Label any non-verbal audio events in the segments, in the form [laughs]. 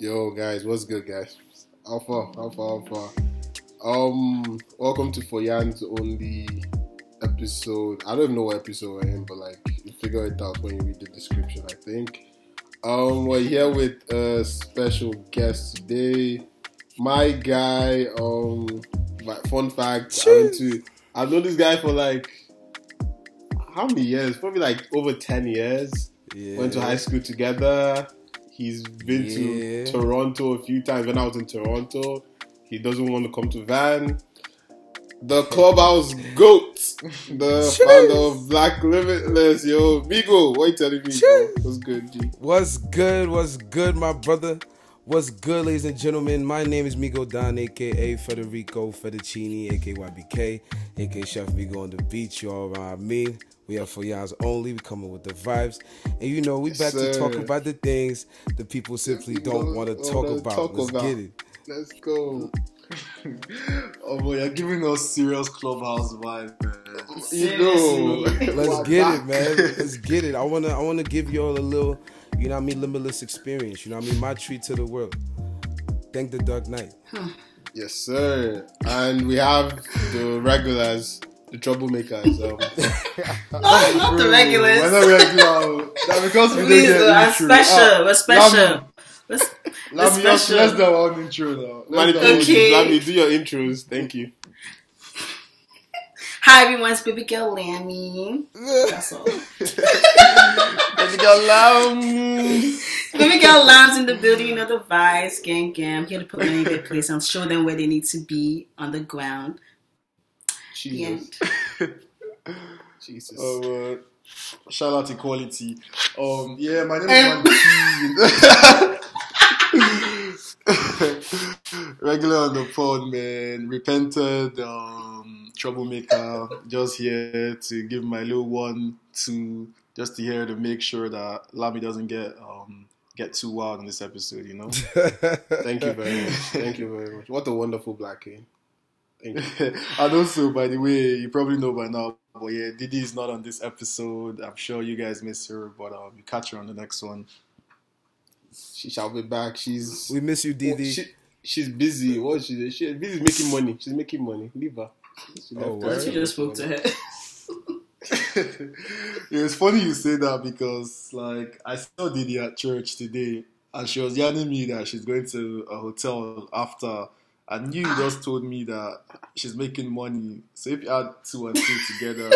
Yo, guys, what's good, guys? Alpha, Alpha, Alpha. Um, welcome to For Yan's only episode. I don't even know what episode we're in, but like, you figure it out when you read the description, I think. Um, we're here with a special guest today. My guy, um, fun fact, I went to, I've known this guy for like, how many years? Probably like over 10 years. Yeah. Went to high school together. He's been Yeah. to Toronto a few times when I was in Toronto. He doesn't want to come to Van. The clubhouse goat, the [laughs] founder of Black Limitless, yo, Migo, what you telling me? bro? What's good, G? What's good? What's good, my brother? What's good, ladies and gentlemen? My name is Migo Don, aka Federico Fettuccini, aka YBK, aka Chef Migo on the beach. You all around me. We are for y'all's only. We coming with the vibes, and you know we back to sir. talk about the things the people simply don't want to Wanna talk about. talk Let's about. get it. Let's go. [laughs] Oh boy, you're giving us serious clubhouse vibe, man. You know. [laughs] Let's We're get back. it, man. [laughs] Let's get it. I wanna I wanna give y'all a little, you know what I mean, limitless experience. You know what I mean? My treat to the world. Thank the Dark Knight. Yes, sir. And we have the regulars, the troublemakers. Um, [laughs] No, [laughs] not the regulars. We're not regular. That because we Please, didn't uh, get I'm intro. special. We're special. Lam- Let's, Let me just let's do our own intro now. Let's do our own please, Okay. let me do your intros. Thank you. Hi, everyone. It's baby girl Lami. That's all. [laughs] Baby girl, lamb. baby girl Lamb's in the building. You know the vibes. Gang, gang. Here to put them in their place and show them where they need to be on the ground. The end. Jesus. Jesus. Oh, uh, shout out equality. Um, yeah, my name Um. is Mandy. [laughs] Regular on the pod, man. Repented, um, troublemaker. Just here to give my little one, to just to here to make sure that Lami doesn't get um get too wild in this episode. You know. [laughs] Thank you very [laughs] much. Thank you very much. What a wonderful black king. Thank you. And [laughs] also, by the way, you probably know by now, but yeah, Didi is not on this episode. I'm sure you guys miss her, but um, you catch her on the next one. She shall be back. She's We miss you, Didi. She, she's busy. What she? She's busy making money. She's making money. Leave her. She Oh, left word? us. You just spoke to her. yeah, [laughs] it's funny you say that because like I saw Didi at church today, and she was yarning me that she's going to a hotel after. And you just told me that she's making money. So if you add two and two together,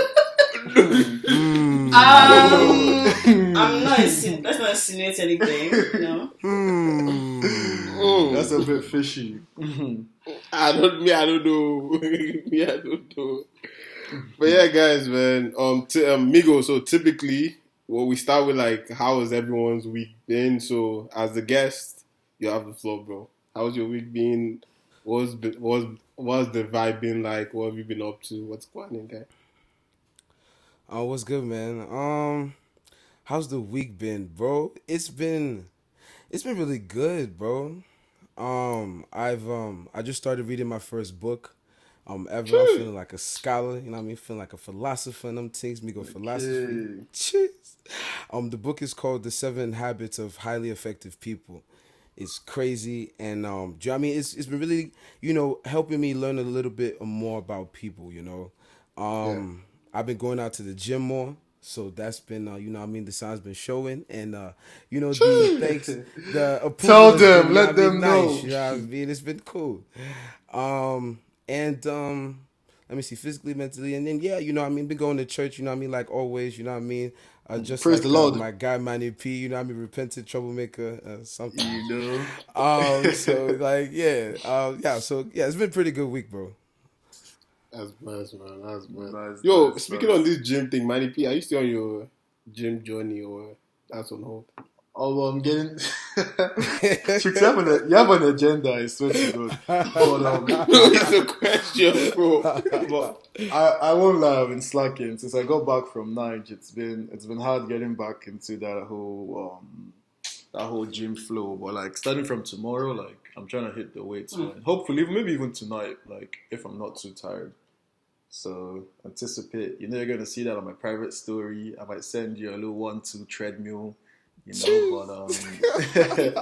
Mm. Um, I'm not. Insin- let's not insinuate anything. No. Mm. Mm. that's a bit fishy. I don't. Me, I don't know. [laughs] me, I don't know. But yeah, guys, man. Um, t- um, Migo. So typically, well, we start with like, how has everyone's week been? So as the guest, you have the floor, bro. How's your week been? What's the, what's what's the vibe been like? What have you been up to? What's going on, guy? Oh, what's good, man? Um, how's the week been, bro? It's been, it's been really good, bro. Um, I've um, I just started reading my first book. Um, ever I'm feeling like a scholar, you know what I mean? Feeling like a philosopher and them things. Me go philosophy. Cheers. Um, the book is called The Seven Habits of Highly Effective People. It's crazy, and um, do you know what I mean? It's it's been really, you know, helping me learn a little bit more about people. You know, um, I've been going out to the gym more, so that's been, uh, you know, what I mean, the signs been showing, and uh, you know, the thanks, [laughs] the Tell them, been, let I them know. nice, you know I mean? It's been cool. Um, and um, let me see, physically, mentally, and then yeah, you know, I mean, been going to church, you know, what I mean, like always, you know, what I mean. Uh, just Praise like, the Lord. uh, my guy Manny P, you know, what I mean, repentant troublemaker, uh, something. You know. Um, so [laughs] like, yeah, um, yeah, so yeah, it's been a pretty good week, bro. That's nice, man. That's nice. Nice, Yo, nice, speaking nice. on this gym thing, Manny P, are you still on your gym journey or that's on hold? Oh, well, I'm getting. [laughs] Chicks, you have, an, you have an agenda, I swear to God. [laughs] But, um, it's a question, bro. but I, I won't lie, I've been slacking since I got back from Nige. It's been it's been hard getting back into that whole um that whole gym flow. But like starting from tomorrow, like I'm trying to hit the weights, man. Hopefully, maybe even tonight, like if I'm not too tired. So anticipate. You know you're gonna see that on my private story. I might send you a little one-two treadmill You know, but um,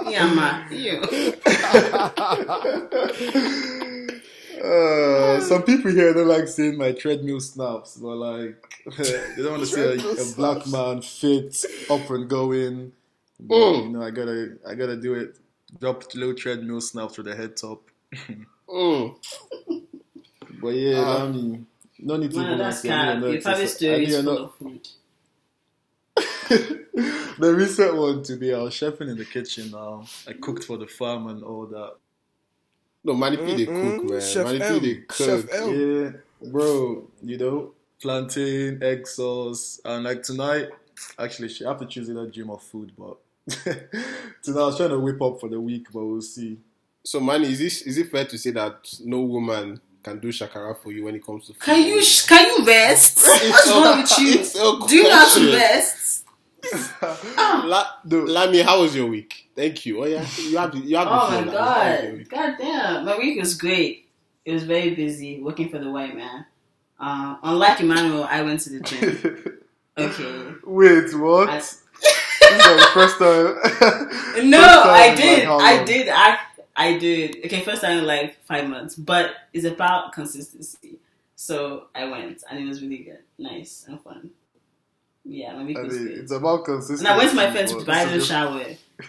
[laughs] Yeah, man. You. [laughs] [laughs] uh, some people here don't like seeing my treadmill snaps, but like [laughs] they don't want to see a, a black man fit, up and going. But, Mm. You know, I gotta, I gotta do it. Drop low treadmill snaps with the head top. Mm. [laughs] But yeah, Uh, I mean, no need to. Man, even that's ask you, I cap. know Your private exercise- story I is know full of food. not- [laughs] the recent one today, I was chefing in the kitchen. Now I cooked for the farm and all that. No, Manny P they mm-hmm. cook, Mm-mm. man. Chef Manny P M. they Chef cook. M. Yeah, bro, you know, plantain, egg sauce, and like tonight, actually, I have to choose either gym or food, but [laughs] tonight I was trying to whip up for the week, but we'll see. So, Manny, is this is it fair to say that no woman can do shakara for you when it comes to food? Can you sh- can you rest? [laughs] What's a- wrong with you? [laughs] it's a Do you not question. rest? La- No. Lami, how was your week? Thank you. Oh yeah, you have the, you have the Oh my Lami. How was your god. God damn. My week was great. It was very busy working for the white man. Uh, unlike Emmanuel, I went to the gym. [laughs] Okay. Wait, what? I- this is the first time. [laughs] No, First time I did. like, I did. I I did. Okay, first time in like five months, but it's about consistency. So I went, and it was really good, nice and fun. Yeah, my week I mean, it's about consistency. And I went to my friend's but bridal this is just- shower. [laughs]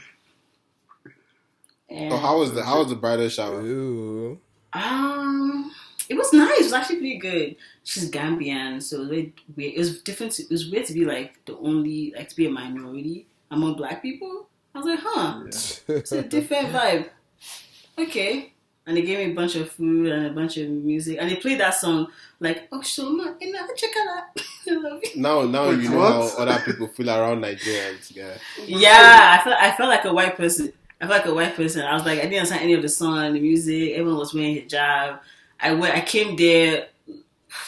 Oh, how was the how was the bridal shower? Ooh. Um, it was nice. It was actually pretty good. She's Gambian, so it was weird. It was different. To, it was weird to be like the only like to be a minority among black people. I was like, huh, Yeah. it's a different vibe. Okay. And they gave me a bunch of food and a bunch of music, and they played that song like, "Oh, Shoma, in check out [laughs] I love you." Now, now Wait, you know how other people feel around Nigerians. Yeah. Yeah, I felt I felt like a white person. I felt like a white person. I was like, I didn't understand any of the song, the music. Everyone was wearing hijab. I went. I came there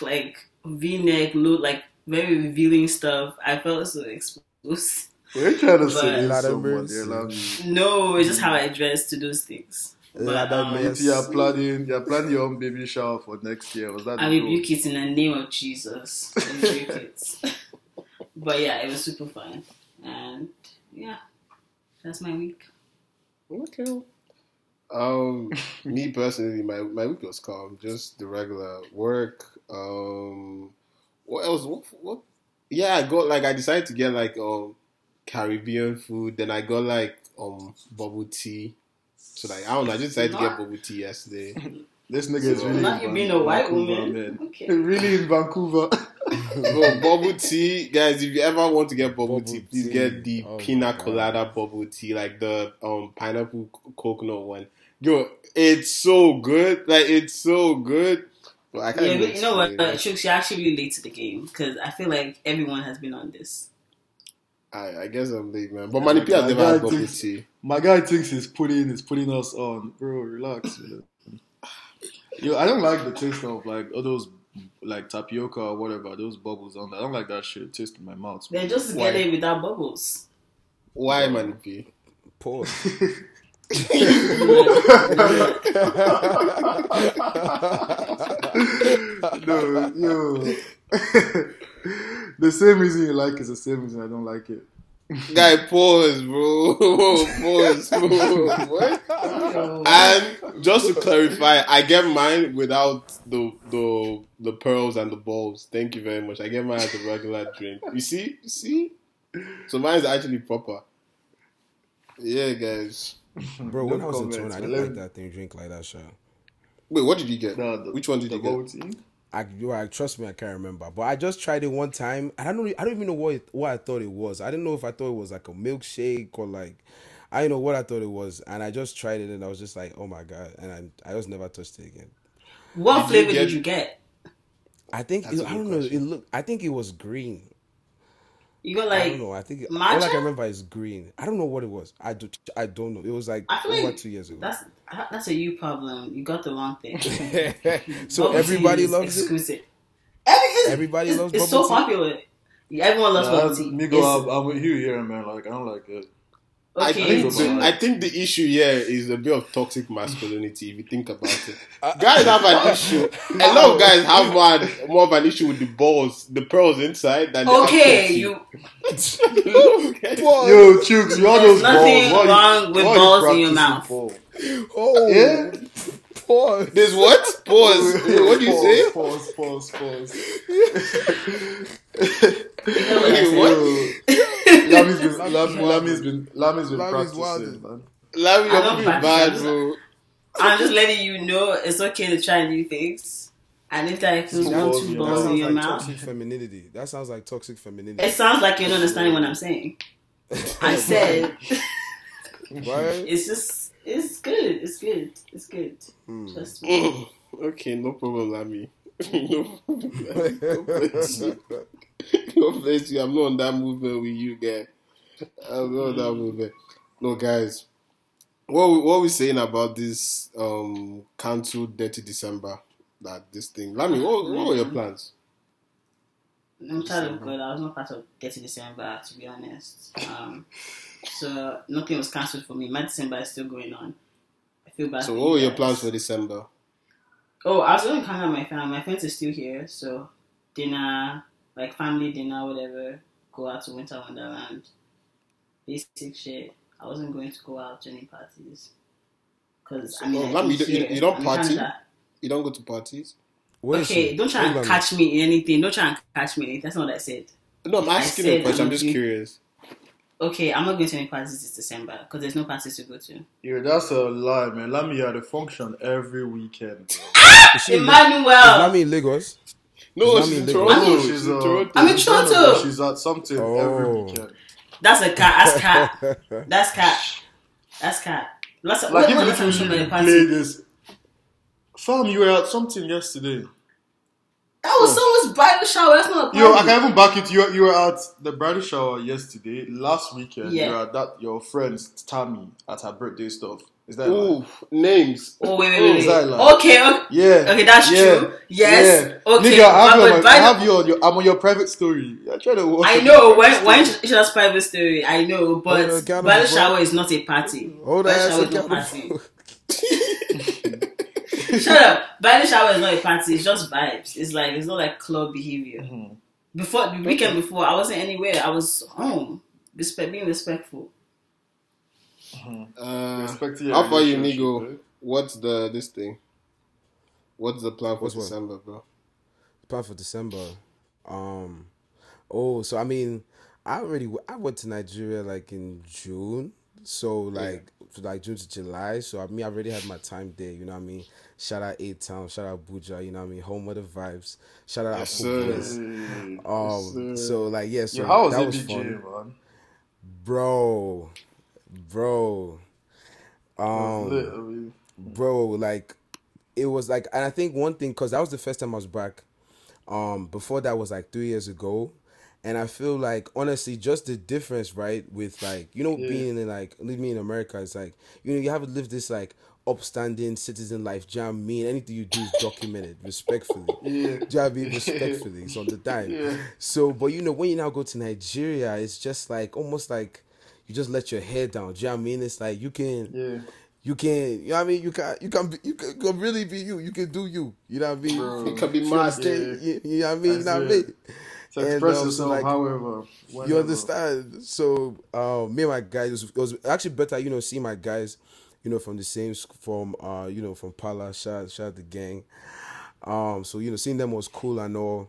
like V-neck, look like very revealing stuff. I felt so exposed. We're trying to But- say Lord have someone. mercy. Love you. No, it's just how I dress to those things. But, Lord have um, mercy. You're planning, you're planning your own baby shower for next year. Was that I the goal? rebuke it in the name of Jesus. I rebuke it. [laughs] But yeah, it was super fun, and yeah, that's my week. Okay. Um, [laughs] me personally, my my week was calm. Just the regular work. Um, what else? What? what? Yeah, I got like I decided to get like um Caribbean food. Then I got like um bubble tea. So like I don't know. I just decided to get What? bubble tea yesterday. [laughs] This nigga is really Not in you being a white Vancouver, woman. Okay. Really [laughs] in Vancouver. [laughs] Bro, bubble tea, guys. If you ever want to get bubble, Bubble tea, please tea. get the Oh pina colada bubble tea, like the um pineapple co- coconut one. Yo, it's so good. Like it's so good. But I can't. Yeah, but you know what? explain Uh, it. she, she actually really late to the game because I feel like everyone has been on this. I, I guess I'm late, man. But Manny P has My never guy had bubble thinks- tea. My guy thinks he's putting he's putting us on. Bro, relax. Yo, I don't like the taste of like all those like tapioca or whatever, those bubbles on there. I don't like that shit. It tastes in my mouth. man. Then just Why? get it without bubbles. Why, Manny P? Pause. [laughs] [laughs] no, yo. [laughs] [laughs] the same reason you like is the same reason I don't like it. Guy, pause, bro. [laughs] pause, bro. What? And just to clarify, I get mine without the the the pearls and the balls. Thank you very much. I get mine as a regular drink. You see, you see. So mine is actually proper. Yeah, guys. Bro, when I was in comments, Toronto, I didn't like that thing. Drink like that, shit. Wait, what did you get? No, the- Which one did the you get? tea? I, you are- trust me, I can't remember. But I just tried it one time, I don't, I don't even know what it, what I thought it was. I didn't know if I thought it was like a milkshake or like, I don't know what I thought it was, and I just tried it, and I was just like, oh my god, and I, I just never touched it again. What Did you flavor get- did you get? I think That's it, a I good don't know. It looked. I think it was green. You got like I like don't know. I think all? I can remember is green. I don't know what it was. I do, I don't know. It was like I feel over like two years ago. that's that's a you problem. You got the wrong thing. [laughs] [laughs] so Bubble tea everybody is loves it. exclusive. Every, it's, Everybody it's, loves It's bubble so tea? popular. Everyone loves Nah, bubble tea. Migo, I'm, I'm with you here, man. Like I don't like it. I Okay, think, it's the. I think the issue here is a bit of toxic masculinity if you think about it. Guys have an issue. A lot of guys have more, more of an issue with the balls, the pearls inside than the okay, you [laughs] seed. Yo, Chooks, you all those nothing balls. Why you- wrong with balls in your mouth. ball? Oh, Yeah? pause. There's what? Pause. what do you say? Pause, pause, pause. [laughs] You what I Wait, said? what? Lami's been, Lam, Lami's been, Lami's been Lami's practicing, wilding. man. Larry, I you're don't moving back bad, that. bro. I'm just letting you know it's okay to try new things. And if that includes Balls one, in two your That balls in sounds your like mouth, toxic femininity. That sounds like toxic femininity. it sounds like you're not understanding what I'm saying. [laughs] I said right? it's just it's good. It's good. It's good. Hmm. Trust me. [coughs] okay, no problem, Lami. [laughs] no, no bless you. No bless you. I'm not on that movement with you, guy. I'm not on that movement. No, guys. What we, what we saying about this um cancelled Dirty December? That this thing, Lami. What, what were your plans? I'm tired of good. I was not part of Getting December, to be honest. Um, so nothing was cancelled for me. My December is still going on. I feel bad. So, what were your plans for December? Oh, I was going to hang out my family. My friends are still here, so dinner, like family dinner, whatever. Go out to Winter Wonderland. Basic shit. I wasn't going to go out to any parties. Cause I mean, Oh, I you don't- you- here you don't party? Canada. You don't go to parties? Where is Okay, don't try Hold and catch me in anything. Don't try and catch me. That's not what I said. No, I'm asking said a question. I'm I'm just looking- curious. Okay, I'm not going to any parties this December because there's no parties to go to. Yeah, that's a lie, man. Lami had a function every weekend. Is she in- Emmanuel. Is Lami in Lagos? No, Is she's Lami in in Toronto. Lagos? She's she's, in uh, Toronto. I'm in she's Canada, Toronto. She's at something Oh. every weekend. That's a cat. That's cat. [laughs] That's cat. That's cat. Last, Like, when, even when if last you time should were at a play party? this. Fam, you were at something yesterday. That was someone's bridal shower. That's not a party. Yo, I can even back it. You were, you were at the bridal shower yesterday. Last weekend, Yeah. you were at that your friend's Tammy at her birthday stuff. Is that Ooh, names. Oh wait, wait, Oh, wait. is that like- Okay, okay, Yeah. okay, that's yeah, true. Yes. Yeah. Okay. Nigga, I have, but, you, on my, I have you on your. I'm on your private story. I try to. watch I your know private when when story. she has private story. I know, but Hold on, bridal shower is not a party. Oh, bridal on, shower is not a party. [laughs] Shut up. Bridal shower is not a party. It's just vibes. It's like it's not like club behavior. Mm-hmm. Before the weekend before, I wasn't anywhere. I was home. Respect, being respectful. Uh, Respect to your how far you, relationship, Nigo? What's the this thing? What's the plan for What's what? December, bro? plan for December. Um, oh, so I mean, I already I went to Nigeria like in June, so like to like June to July. So I mean, I already had my time there. You know what I mean? Shout out A Town, shout out Buja. You know what I mean? Home of the vibes. Shout out Yes. Bliss. Yes, Um, so like yeah, so Yo, how was that was fun, man? bro, bro. Um, Lit, I mean. bro like it was like and i think one thing because that was the first time i was back um before that was like three years ago and i feel like honestly just the difference right with like you know Yeah. being in like living in america it's like you know you have to live this like upstanding citizen life do you know I mean anything you do is documented respectfully [laughs] Yeah. do you know what I mean? [laughs] respectfully it's on the dime Yeah. so but you know when you now go to nigeria it's just like almost like you just let your head down do you know what I mean it's like you can Yeah. you can you know what I mean you can you can be, you can, can really be you you can do you you know what I mean Bro. [laughs] It can be You mad. understand? you, you know what I mean you know what I mean it. To And, express um, so, yourself, like, however. you understand so uh, me and my guys it was, it was actually better you know see my guys you know from the same from uh you know from Pala shout shout out the gang um so you know seeing them was cool and all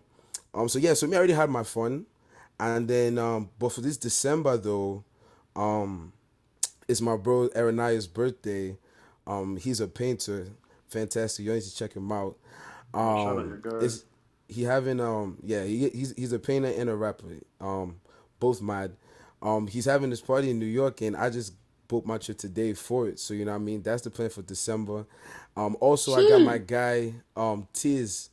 um so yeah so me I already had my fun and then um but for this December though um it's my bro Aranaya's birthday. Um, he's a painter, fantastic. You need to check him out. Shout out Um, your guy. it's, he having um yeah he, he's he's a painter and a rapper. Um, both mad. Um, he's having this party in New York, and I just booked my trip today for it. So you know what I mean. That's the plan for December. Um, also I got my guy um Tiz.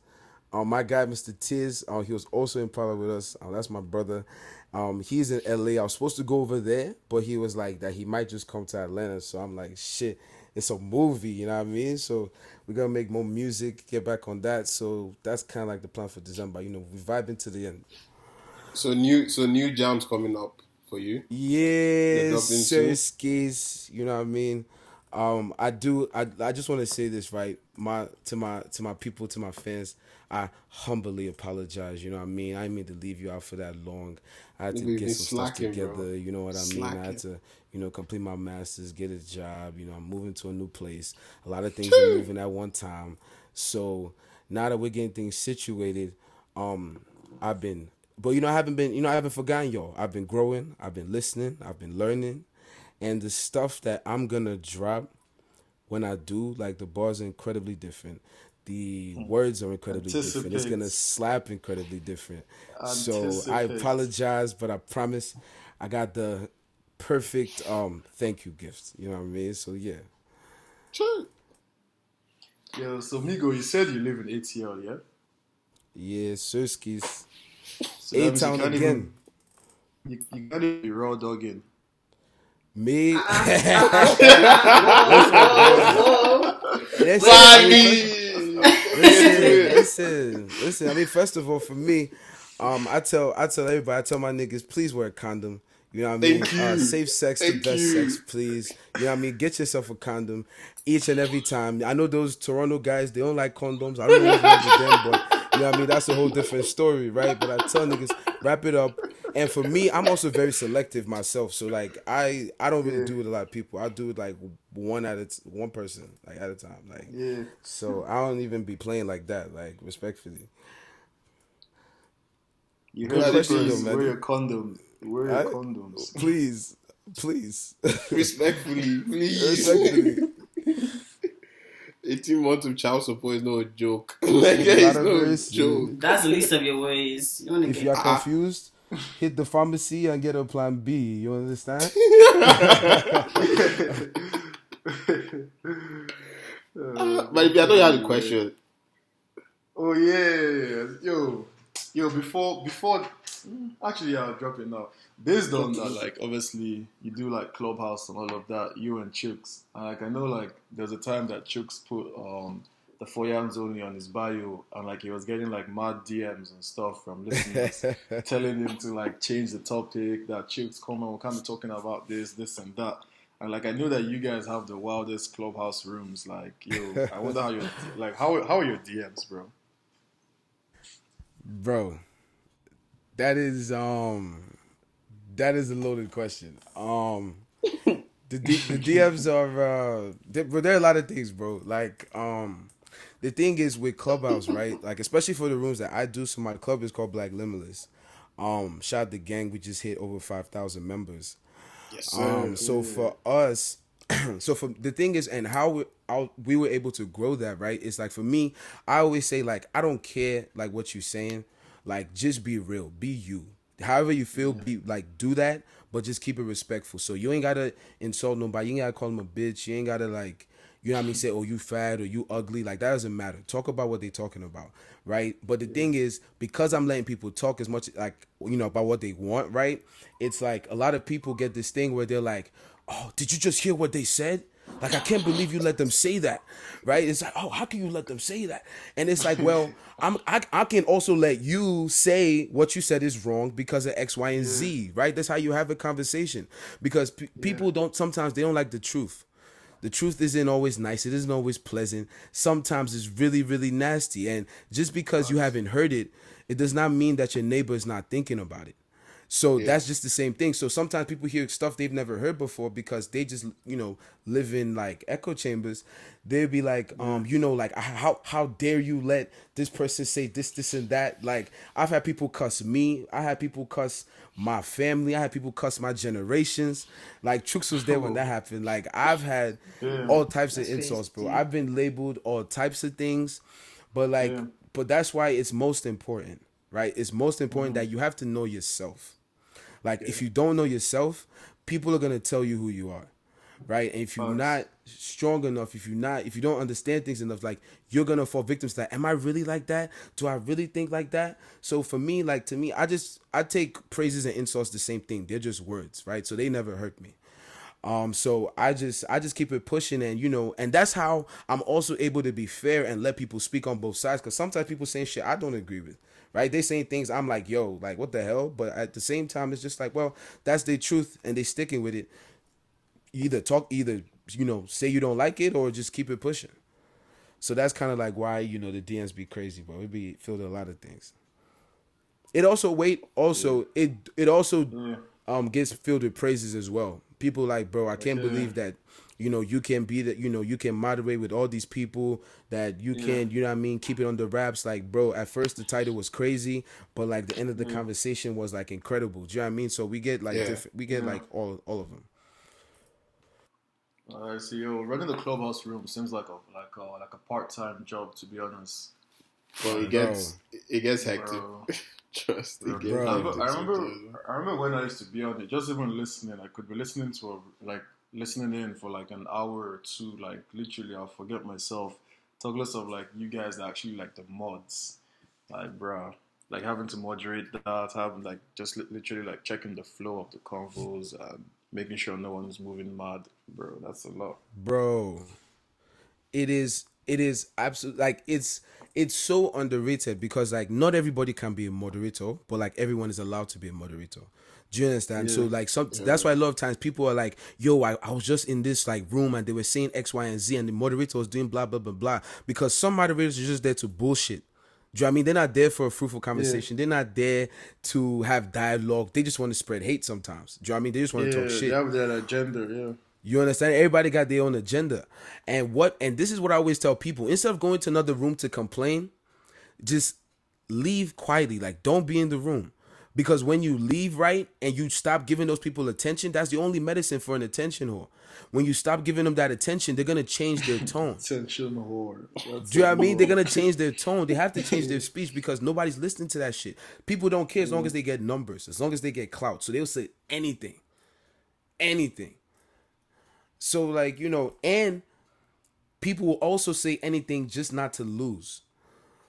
Um, my guy, Mr. Tiz, uh, he was also in Pala with us. Uh, that's my brother. Um, he's in LA. I was supposed to go over there, but he was like that he might just come to Atlanta. So I'm like, shit, it's a movie, you know what I mean? So we're gonna make more music, get back on that. So that's kind of like the plan for December. You know, we vibing to the end. So new, so new jams coming up for you? Yeah, into? Sirskis, you know what I mean. Um, I do. I I just want to say this right, my to my to my people, to my fans. I humbly apologize. You know what I mean. I didn't mean to leave you out for that long. I had to get some stuff together. bro. You know what I mean. I had to, you know, complete my masters, get a job. You know, I'm moving to a new place. A lot of things are moving at one time. So now that we're getting things situated, um, I've been, but you know, I haven't been, you know, I haven't forgotten y'all. I've been growing. I've been listening. I've been learning, and the stuff that I'm gonna drop when I do, like the bars are incredibly different. The words are incredibly different. It's gonna slap incredibly different. So I apologize, but I promise I got the perfect um thank you gift. You know what I mean? So yeah. Sure. Yo, so Migo, you said you live in ATL, yeah? Yeah, Sirskis. So that A town again. even- You, you can't even be raw dogging. Me Whoa. Listen, I mean, listen, listen, listen. I mean, first of all, for me, um, I tell I tell everybody, I tell my niggas, please wear a condom. You know what I mean? Uh, safe sex, Thank the best you. sex, please. You know what I mean? Get yourself a condom each and every time. I know those Toronto guys, they don't like condoms. I don't know what's with them, but you know what I mean? That's a whole different story, right? But I tell niggas, wrap it up. And for me, I'm also very selective myself. So like I I don't really do it with a lot of people. I do it like one at a t- one person, like at a time. Like Yeah. so I don't even be playing like that, like respectfully. You Good heard it question, though, man. Wear your condoms. Wear your I- condoms. Please, please. Respectfully, please. Respectfully. 18 months of child support is no joke. [laughs] like, It's it's not a no verse, joke. That's the least of your worries. You If you're ah. confused, hit the pharmacy and get a plan B. You understand? [laughs] Uh, but if you don't have a question, Oh yeah, yo, yo. Before, before, actually, yeah, I'll drop it now. Based on that, like, obviously, you do like Clubhouse and all of that. You and Chooks, and like, I know, like, there's a time that Chooks put um the four yams only on his bio, and like, he was getting like mad DMs and stuff from listeners [laughs] telling him to like change the topic. That Chooks, come on, we can't be talking about this, this, and that. And like I know that you guys have the wildest clubhouse rooms. Like, yo, I wonder how your like how how are your DMs, bro? Bro, that is um that is a loaded question. Um [laughs] the D, the DMs are uh there, but there are a lot of things, bro. Like um the thing is with Clubhouse, right? [laughs] Like especially for the rooms that I do, so my club is called Black Limitless. Um shout out the gang, we just hit over five thousand members. yes, sir. Um, so for us, [clears throat] so for the thing is, and how we, how we were able to grow that, right? It's like for me, I always say like I don't care like what you're saying, like just be real, be you. However you feel, be like do that, but just keep it respectful. So you ain't gotta insult nobody. You ain't gotta call them a bitch. You ain't gotta like. You know what I mean? Say, oh, you fat or you ugly. Like, that doesn't matter. Talk about what they're talking about, right? But the thing is, because I'm letting people talk as much, like, you know, about what they want, right? It's like a lot of people get this thing where they're like, oh, did you just hear what they said? Like, I can't believe you let them say that, right? It's like, oh, how can you let them say that? And it's like, well, [laughs] I'm, I, I can also let you say what you said is wrong because of X, Y, and Z, right? That's how you have a conversation. Because pe- people don't, sometimes they don't like the truth. The truth isn't always nice. It isn't always pleasant. Sometimes it's really, really nasty. And just because you haven't heard it, it does not mean that your neighbor is not thinking about it. So that's just the same thing. So sometimes people hear stuff they've never heard before because they just, you know, live in like echo chambers. They'd be like, um, you know, like how how dare you let this person say this, this, and that? Like I've had people cuss me. I had people cuss my family. I had people cuss my generations. Like Chooks was there when that [laughs] happened. Like I've had all types of insults, bro. I've been labeled all types of things, but like, Yeah. but that's why it's most important, right? It's most important that you have to know yourself. Like if you don't know yourself, people are gonna tell you who you are, right? And if you're not strong enough, if you're not, if you don't understand things enough, like you're gonna fall victims to that. Am I really like that? Do I really think like that? So for me, like to me, I just I take praises and insults the same thing. They're just words, right? So they never hurt me. Um, so I just I just keep it pushing, and you know, and that's how I'm also able to be fair and let people speak on both sides. Because sometimes people saying shit I don't agree with, right? They saying things I'm like, yo, like what the hell? But at the same time, it's just like, well, that's the truth, and they sticking with it. Either talk, either you know, say you don't like it, or just keep it pushing. So that's kind of like why you know the DMs be crazy, bro. It be filled with a lot of things. It also wait. Also, it it also um gets filled with praises as well. People like, bro, I can't Yeah. believe that. You know, you can be that. You know, you can moderate with all these people. That you can, you know, what I mean, keep it on the wraps. Like, bro, at first the title was crazy, but like the end of the mm-hmm. conversation was like incredible. Do you know what I mean? So we get like Yeah. different. We get mm-hmm. like all all of them. I see. Yo, running the clubhouse room seems like a like a like a part time job to be honest. But it gets it gets hectic. Bro. [laughs] Trust it gets Bro. I remember, I remember. I remember when I used to be on it. Just even listening, I could be listening to a, like listening in for like an hour or two. Like literally, I'll forget myself. Talk less of like you guys actually like the mods, like bruh, like having to moderate that, having like just li- literally like checking the flow of the convos and making sure no one's moving mad, bro. That's a lot. bro it is it is absolutely like it's it's so underrated because like not everybody can be a moderator but like everyone is allowed to be a moderator do you understand so like some that's why a lot of times people are like yo I, I was just in this like room and they were saying x y and z and the moderator was doing blah blah blah blah because some moderators are just there to bullshit do you know what I mean? They're not there for a fruitful conversation. They're not there to have dialogue. They just want to spread hate sometimes. Do you know what I mean? They just want to talk shit. they have their agenda. Yeah. You understand? Everybody got their own agenda. And what and this is what I always tell people. Instead of going to another room to complain, just leave quietly. Like don't be in the room. Because when you leave right and you stop giving those people attention, that's the only medicine for an attention whore. When you stop giving them that attention, they're gonna change their [laughs] tone. Attention whore. That's Do you know what I mean? They're gonna change their tone. They have to [laughs] change their speech because nobody's listening to that shit. People don't care as long as they get numbers, as long as they get clout. So they'll say anything. Anything. So like, you know, and people will also say anything just not to lose.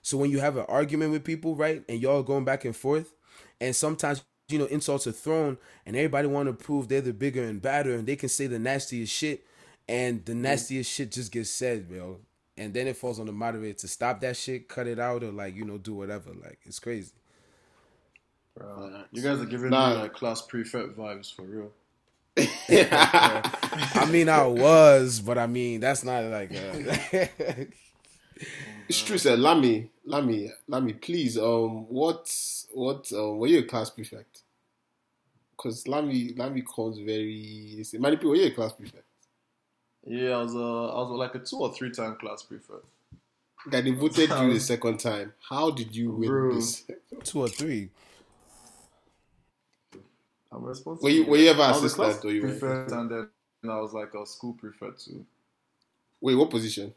So when you have an argument with people, right, and y'all going back and forth, and sometimes you know insults are thrown, and everybody want to prove they're the bigger and badder, and they can say the nastiest shit, and the nastiest shit just gets said, bro. And then it falls on the moderator to stop that shit, cut it out, or like you know do whatever. Like it's crazy. Bro, you guys are giving Nah. me like class prefect vibes for real. [laughs] [laughs] I mean, I was, but I mean that's not like. uh [laughs] It's true, sir. Lami, Lami, Lami, please. Um, what, what? Um, were you a class prefect? Because Lami, Lami comes very. Many people. Were you a class prefect? Yeah, I was uh, I was like a two or three time class prefect. Guy, they voted you the [laughs] second time. How did you win Bro. this? two or three. I'm responsible. Were you- were you ever I was a class or you were- prefect, and then I was like a school prefect too. Wait, what position?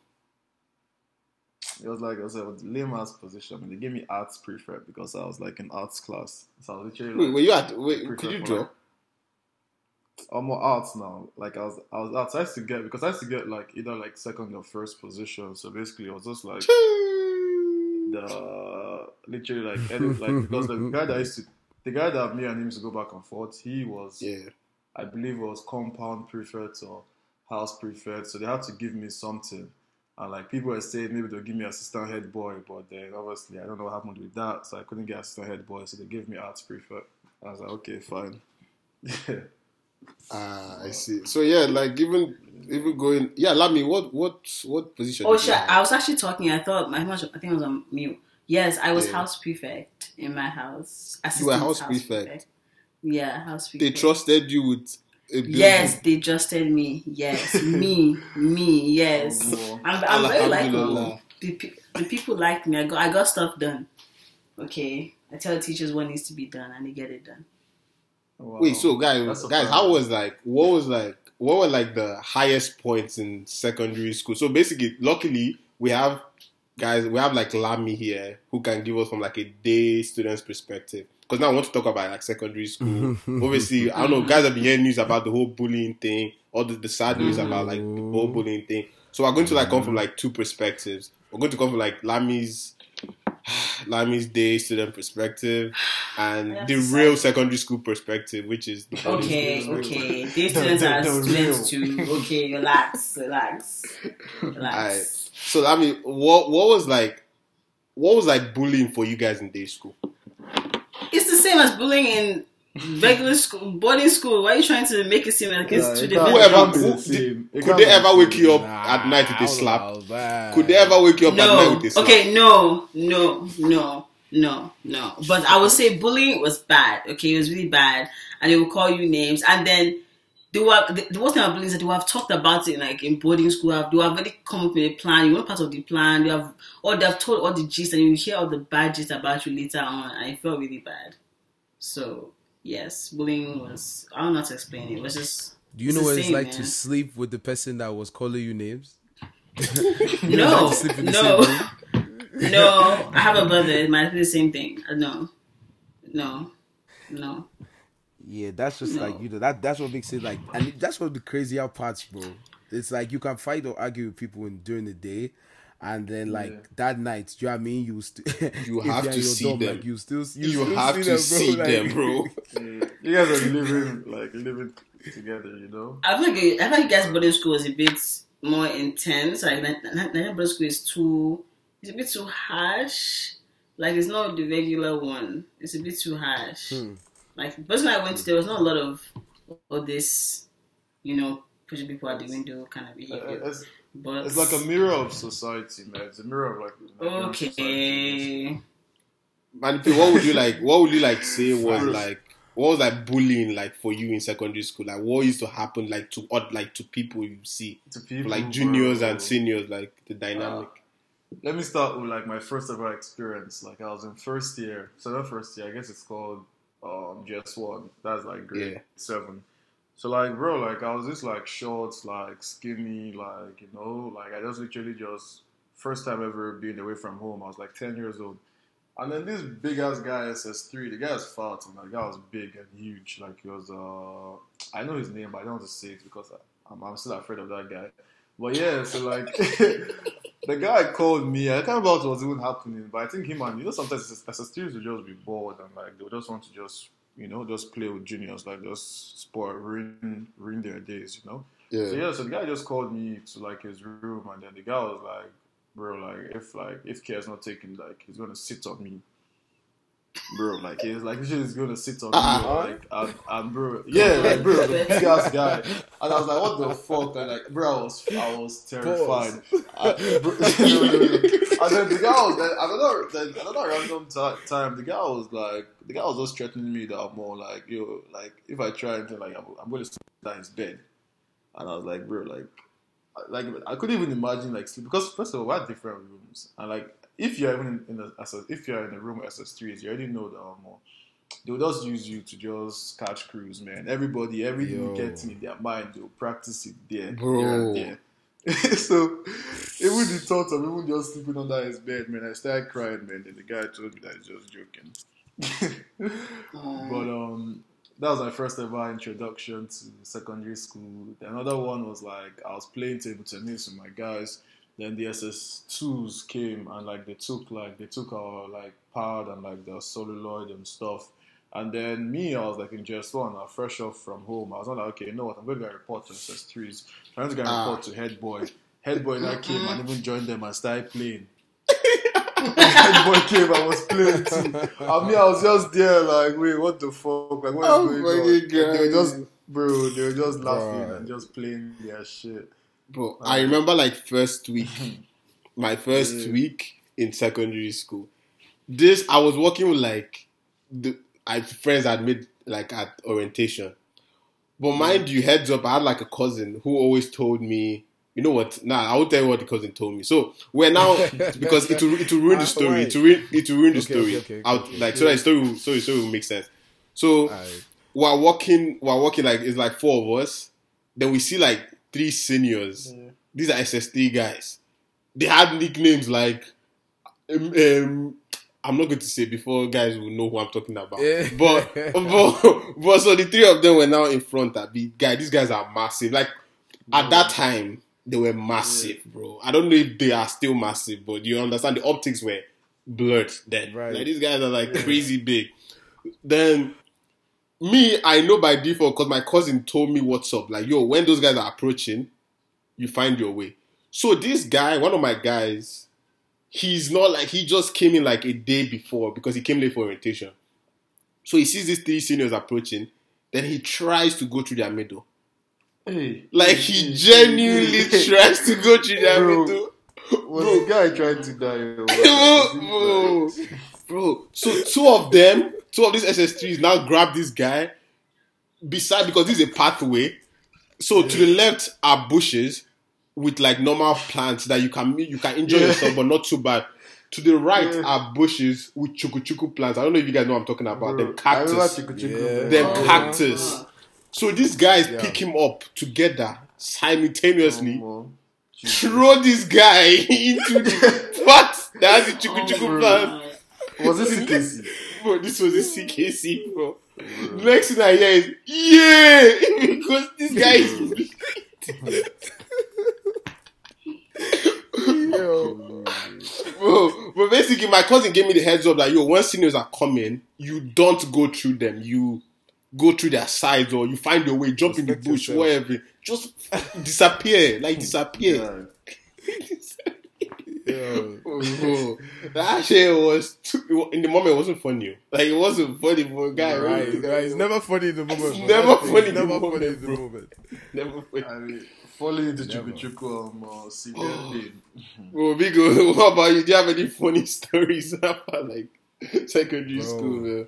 It was like it was a lame ass position. They gave me arts prefect because I was like in arts class. So I was literally Wait, like, were you at? Wait, could you draw? I'm more arts now. Like I was, I was arts. I used to get because I used to get like either like second or first position. So basically, it was just like the literally like any, like because the guy that used to the guy that me and him used to go back and forth. He was Yeah. I believe it was compound prefect or house prefect. So they had to give me something. And like people were saying maybe they'll give me assistant head boy, but then obviously I don't know what happened with that, so I couldn't get assistant head boy, so they gave me arts prefect. I was like, okay, fine. Ah, I see. So yeah, like even even going. Yeah, Lami, what what what position? Oh did you shit! have? I was actually talking. I thought my much. I think I was on mute. Yes, I was Yeah. house prefect in my house. You were Assistant house prefect? Yeah, house prefect. They trusted you with. A building. Yes, they trusted me. Yes, me, [laughs] me. Yes, Oh, I'm, I'm very Alhamdulillah. likable. The, the people like me. I got, I got stuff done. Okay, I tell teachers what needs to be done, and they get it done. wow. Wait, so guys, That's guys, fair how was like? What was like? What were like the highest points in secondary school? So basically, luckily, we have guys. We have like Lami here who can give us from like a day student's perspective. Because now I want to talk about like secondary school. Mm-hmm. Obviously, I don't know. Guys have been hearing news about the whole bullying thing, all the, the sad news about like the whole mm-hmm. bullying thing. So we're going to like come from mm-hmm. like two perspectives. We're going to come from like Lami's [sighs] Lami's day student perspective and That's the sad. real secondary school perspective, which is the boarding Okay, okay. [laughs] These students are The real. students too. Okay, relax, relax, Alright. relax. So Lami, what what was like what was like bullying for you guys in day school? It's same as bullying in regular school, boarding school. Why are you trying to make it seem like Yeah, it's two it different Whoever- can't be the who- same. It Could can't they be ever wake you up Nah, at night with I a don't slap? Could they ever wake you up at night with a slap? Okay, no, no, no, no, no. But I would say bullying was bad. Okay, it was really bad, and they will call you names, and then they were the, the worst thing about bullying is that they will have talked about it like in boarding school. Have, they will have already come up with a plan. You weren't part of the plan. You have or they have told all the gist, and you hear all the bad gist about you later on, and it felt really bad. So yes, bullying was. I don't know how to explain it. It was just. Do you know the what it's same, like to sleep with the person that was calling you names? [laughs] No, Sleep in the no. No, I have a brother. It might be the same thing. Uh, No, no, no. Yeah, that's just No. like you know that that's what makes it like and that's what the crazy out parts, bro. It's like you can fight or argue with people in, during the day, and then like Yeah. that night, do you know what I mean? You st- [laughs] You have to see dorm, them. Like, you still you, You still have see to them, see bro. them, [laughs] bro. [laughs] You guys are living like living together, you know. I feel like I feel like guys' boarding school is a bit more intense. Like Ni- Ni- Nigerian boarding school is too, it's a bit too harsh. Like it's not the regular one. It's a bit too harsh. Hmm. Like the person I went to, there was not a lot of all this, you know, pushing people out the window kind of Uh, behavior. It's, But it's like a mirror of society, man. It's a mirror of like Nigerian society. okay. Manny P, what would you like? What would you like say [laughs] was like? What was like bullying like for you in secondary school? Like what used to happen like to odd like to people you see To people, like juniors bro. and seniors like the dynamic. Let me start with like my first ever experience. Like I was in first year, so not first year. I guess it's called um JS one. That's like grade Yeah. seven. So like bro, like I was just like short, like skinny, like you know, like I just literally just first time ever being away from home. I was like ten years old. And then this big ass guy SS3, the guy was fat and the guy was big and huge. Like he was uh I know his name but I don't want to say it because I, I'm, I'm still afraid of that guy. But yeah, so like [laughs] the guy called me. I can't remember what was even happening, but I think him and you know sometimes SS3s will just be bored and like they would just want to just you know just play with juniors, like just sport, ruin ruin their days, you know. Yeah. So yeah, so the guy just called me to like his room, and then the guy was like, "Bro, like if like if care's not taken, like he's gonna sit on me." Bro, like he's like he's gonna sit on me, Uh-uh. like and, and bro, [laughs] yeah, like bro, the big ass guy, and I was like, "What the fuck?" And like, bro, I was I was terrified. [laughs] I- bro-. [laughs] And then the guy was then another then another random ti- time. The guy was like, the guy was just threatening me that I'm more like, yo, like if I try anything, like I'm, I'm to sit down in his bed. And I was like, bro, like, like I couldn't even imagine like sleep because first of all, we had different rooms, and like if you're even in, in a, SS, if you're in a room with SS3s, you already know that um, they'll just use you to just catch crews, man. Everybody, everything Yo. you get in their mind, they'll practice it there, Bro. here and there. [laughs] so even the thought of even just sleeping under his bed, man, I started crying, man. And the guy told me that he's just joking. [laughs] but um, that was my first ever introduction to secondary school. The Another one was like I was playing table tennis with my guys. Then the SS2s came and like they took like they took our like pad and like the celluloid and stuff. And then me, I was like in just one, I was fresh off from home. I was not like, okay, you know what, I'm going to go report to SS3s. Trying to go and Ah. report to head boy. Head boy that came and even joined them and started playing. [laughs] head boy came and was playing too. And me, I was just there like, wait, what the fuck? Like, what is Oh going on? And They were just, bro, they were just laughing and just playing their shit. Bro, I remember like first week, [laughs] my first Yeah. week in secondary school. This I was working with like the I friends I'd made like at orientation. But mind you, heads up, I had like a cousin who always told me, you know what? Nah, I will tell you what the cousin told me. So we're now [laughs] because it will it will ruin the Ah, story. It will ruin it will ruin the Okay, story. okay, okay, I'll, like so that story will, so story will make sense. So Alright. we're walking, we're walking like it's like four of us. Then we see like three seniors. These are SS3 guys. They had nicknames like, um, um, I'm not going to say before guys will know who I'm talking about. Yeah. But, [laughs] but, but so the three of them were now in front. At the guy, these guys are massive. Like at that time, they were massive, bro. I don't know if they are still massive, but you understand the optics were blurred Then Right. like these guys are like crazy big. Then me, I know by default because my cousin told me what's up. Like, yo, when those guys are approaching, you find your way. So this guy, one of my guys, he's not like he just came in like a day before because he came late for orientation. So he sees these three seniors approaching, then he tries to go through their middle. Hey, Like he genuinely tries to go through their Bro. middle. Was the guy trying to die? bro, [laughs] bro, bro. So two of them, two of these SS3s now grab this guy beside because this is a pathway. So to the left are bushes with like normal plants that you can you can enjoy Yeah. yourself, but not too bad. To the right Yeah. are bushes with chuku chuku plants. I don't know if you guys know what I'm talking about. Bro, Them cactus. Chiku Chiku, Yeah. Them Oh, cactus. So these guys Yeah. pick him up together simultaneously Oh, throw this guy [laughs] into the [laughs] pot that has the chuku chuku bro. plant. Was this CKC? Bro, this was a CKC, [laughs] bro. The next thing I hear is, yeah! [laughs] because this guy is. [laughs] Yo. Bro, but basically, my cousin gave me the heads up that, yo, when seniors are coming, you don't go through them. You go through their sides or you find your way, jump in the bush, yourself. whatever. Just disappear. Like, disappear. Yo. Bro, [laughs] that shit was too, in the moment it wasn't funny. Like it wasn't funny for a guy. Right, Right, right. It's never funny in the moment. bro. never That's the thing. funny in the never moment, funny in the bro. moment. [laughs] Never funny. I mean, falling into Never. Chuku Chuku um, uh, severe pain. [gasps] Bro, Bigo, [laughs] what about you? Do you have any funny stories about like secondary Bro. school, man?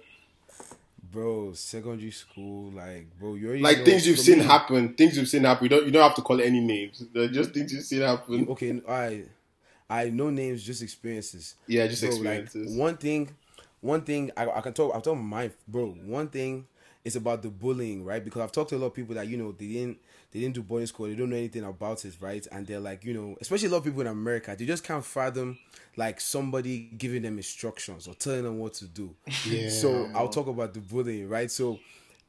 Bro, secondary school, like, bro, you already Like know, things you've for seen me- happen, things you've seen happen. You don't you don't have to call it any names. They're just things you've seen happen. Okay, I, I know names, just experiences. Yeah, just experiences. Like, one thing, one thing I, I can talk. I'll talk my bro. One thing is about the bullying, right? Because I've talked to a lot of people that you know they didn't they didn't do boarding school, they don't know anything about it, right? And they're like, you know, especially a lot of people in America, they just can't fathom like somebody giving them instructions or telling them what to do. Yeah. So I'll talk about the bullying, right? So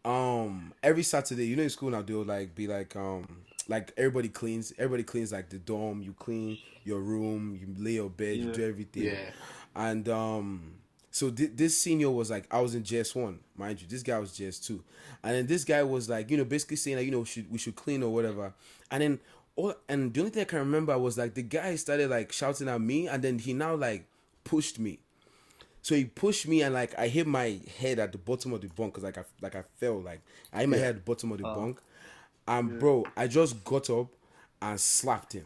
um every Saturday, you know in school now they'll like be like um like everybody cleans, everybody cleans like the dorm, you clean your room, you lay your bed, you do everything. Yeah. And um so thi- this senior was like I was in JS one, mind you. This guy was JS two, and then this guy was like you know basically saying that you know should we should clean or whatever. And then all and the only thing I can remember was like the guy started like shouting at me, and then he now like pushed me. So he pushed me and like I hit my head at the bottom of the bunk because like I like I fell like I hit my head at the bottom of the bunk, and bro I just got up and slapped him.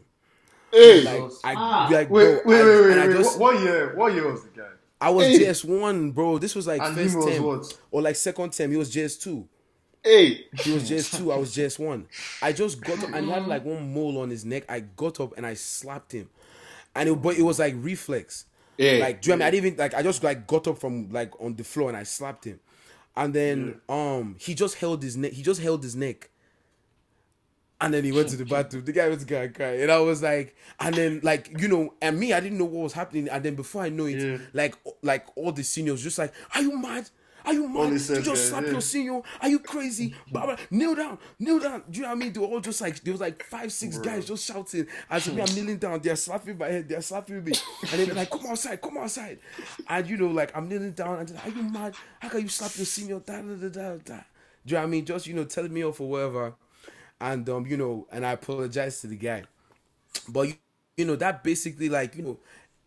Hey, Like I Ah. like Wait, bro, wait, I, wait, wait, wait. just- What, what year? What year was the guy? I was Hey. JS one, bro. This was like And first was term what? or like second term. He was JS two. hey, He was JS two. I was JS one. I just got up and he had [laughs] like one mole on his neck. I got up and I slapped him, and it, but it was like reflex. Yeah. Like, do you know I mean? I didn't even like. I just like got up from like on the floor and I slapped him, and then um he just held his neck. He just held his neck. And then he went to the [laughs] bathroom. The guy was gonna cry, and I was like, and then like you know, and me, I didn't know what was happening. And then before I know it, Yeah. like like all the seniors just like, are you mad? Are you mad? The You just slap yeah. your senior? Are you crazy? Blah, blah. Kneel down, kneel down. Do you know what I mean? They were all just like there was like five, six guys just shouting. As me, I'm kneeling down. They're slapping my head. They're slapping me, and then they're like, "Come outside, come outside." And you know, like I'm kneeling down, and like, "Are you mad? How can you slap your senior?" Da da da da da. Do you know what I mean? Just you know, telling me off or whatever, and um, you know, and I apologize to the guy, but you, you know that basically like you know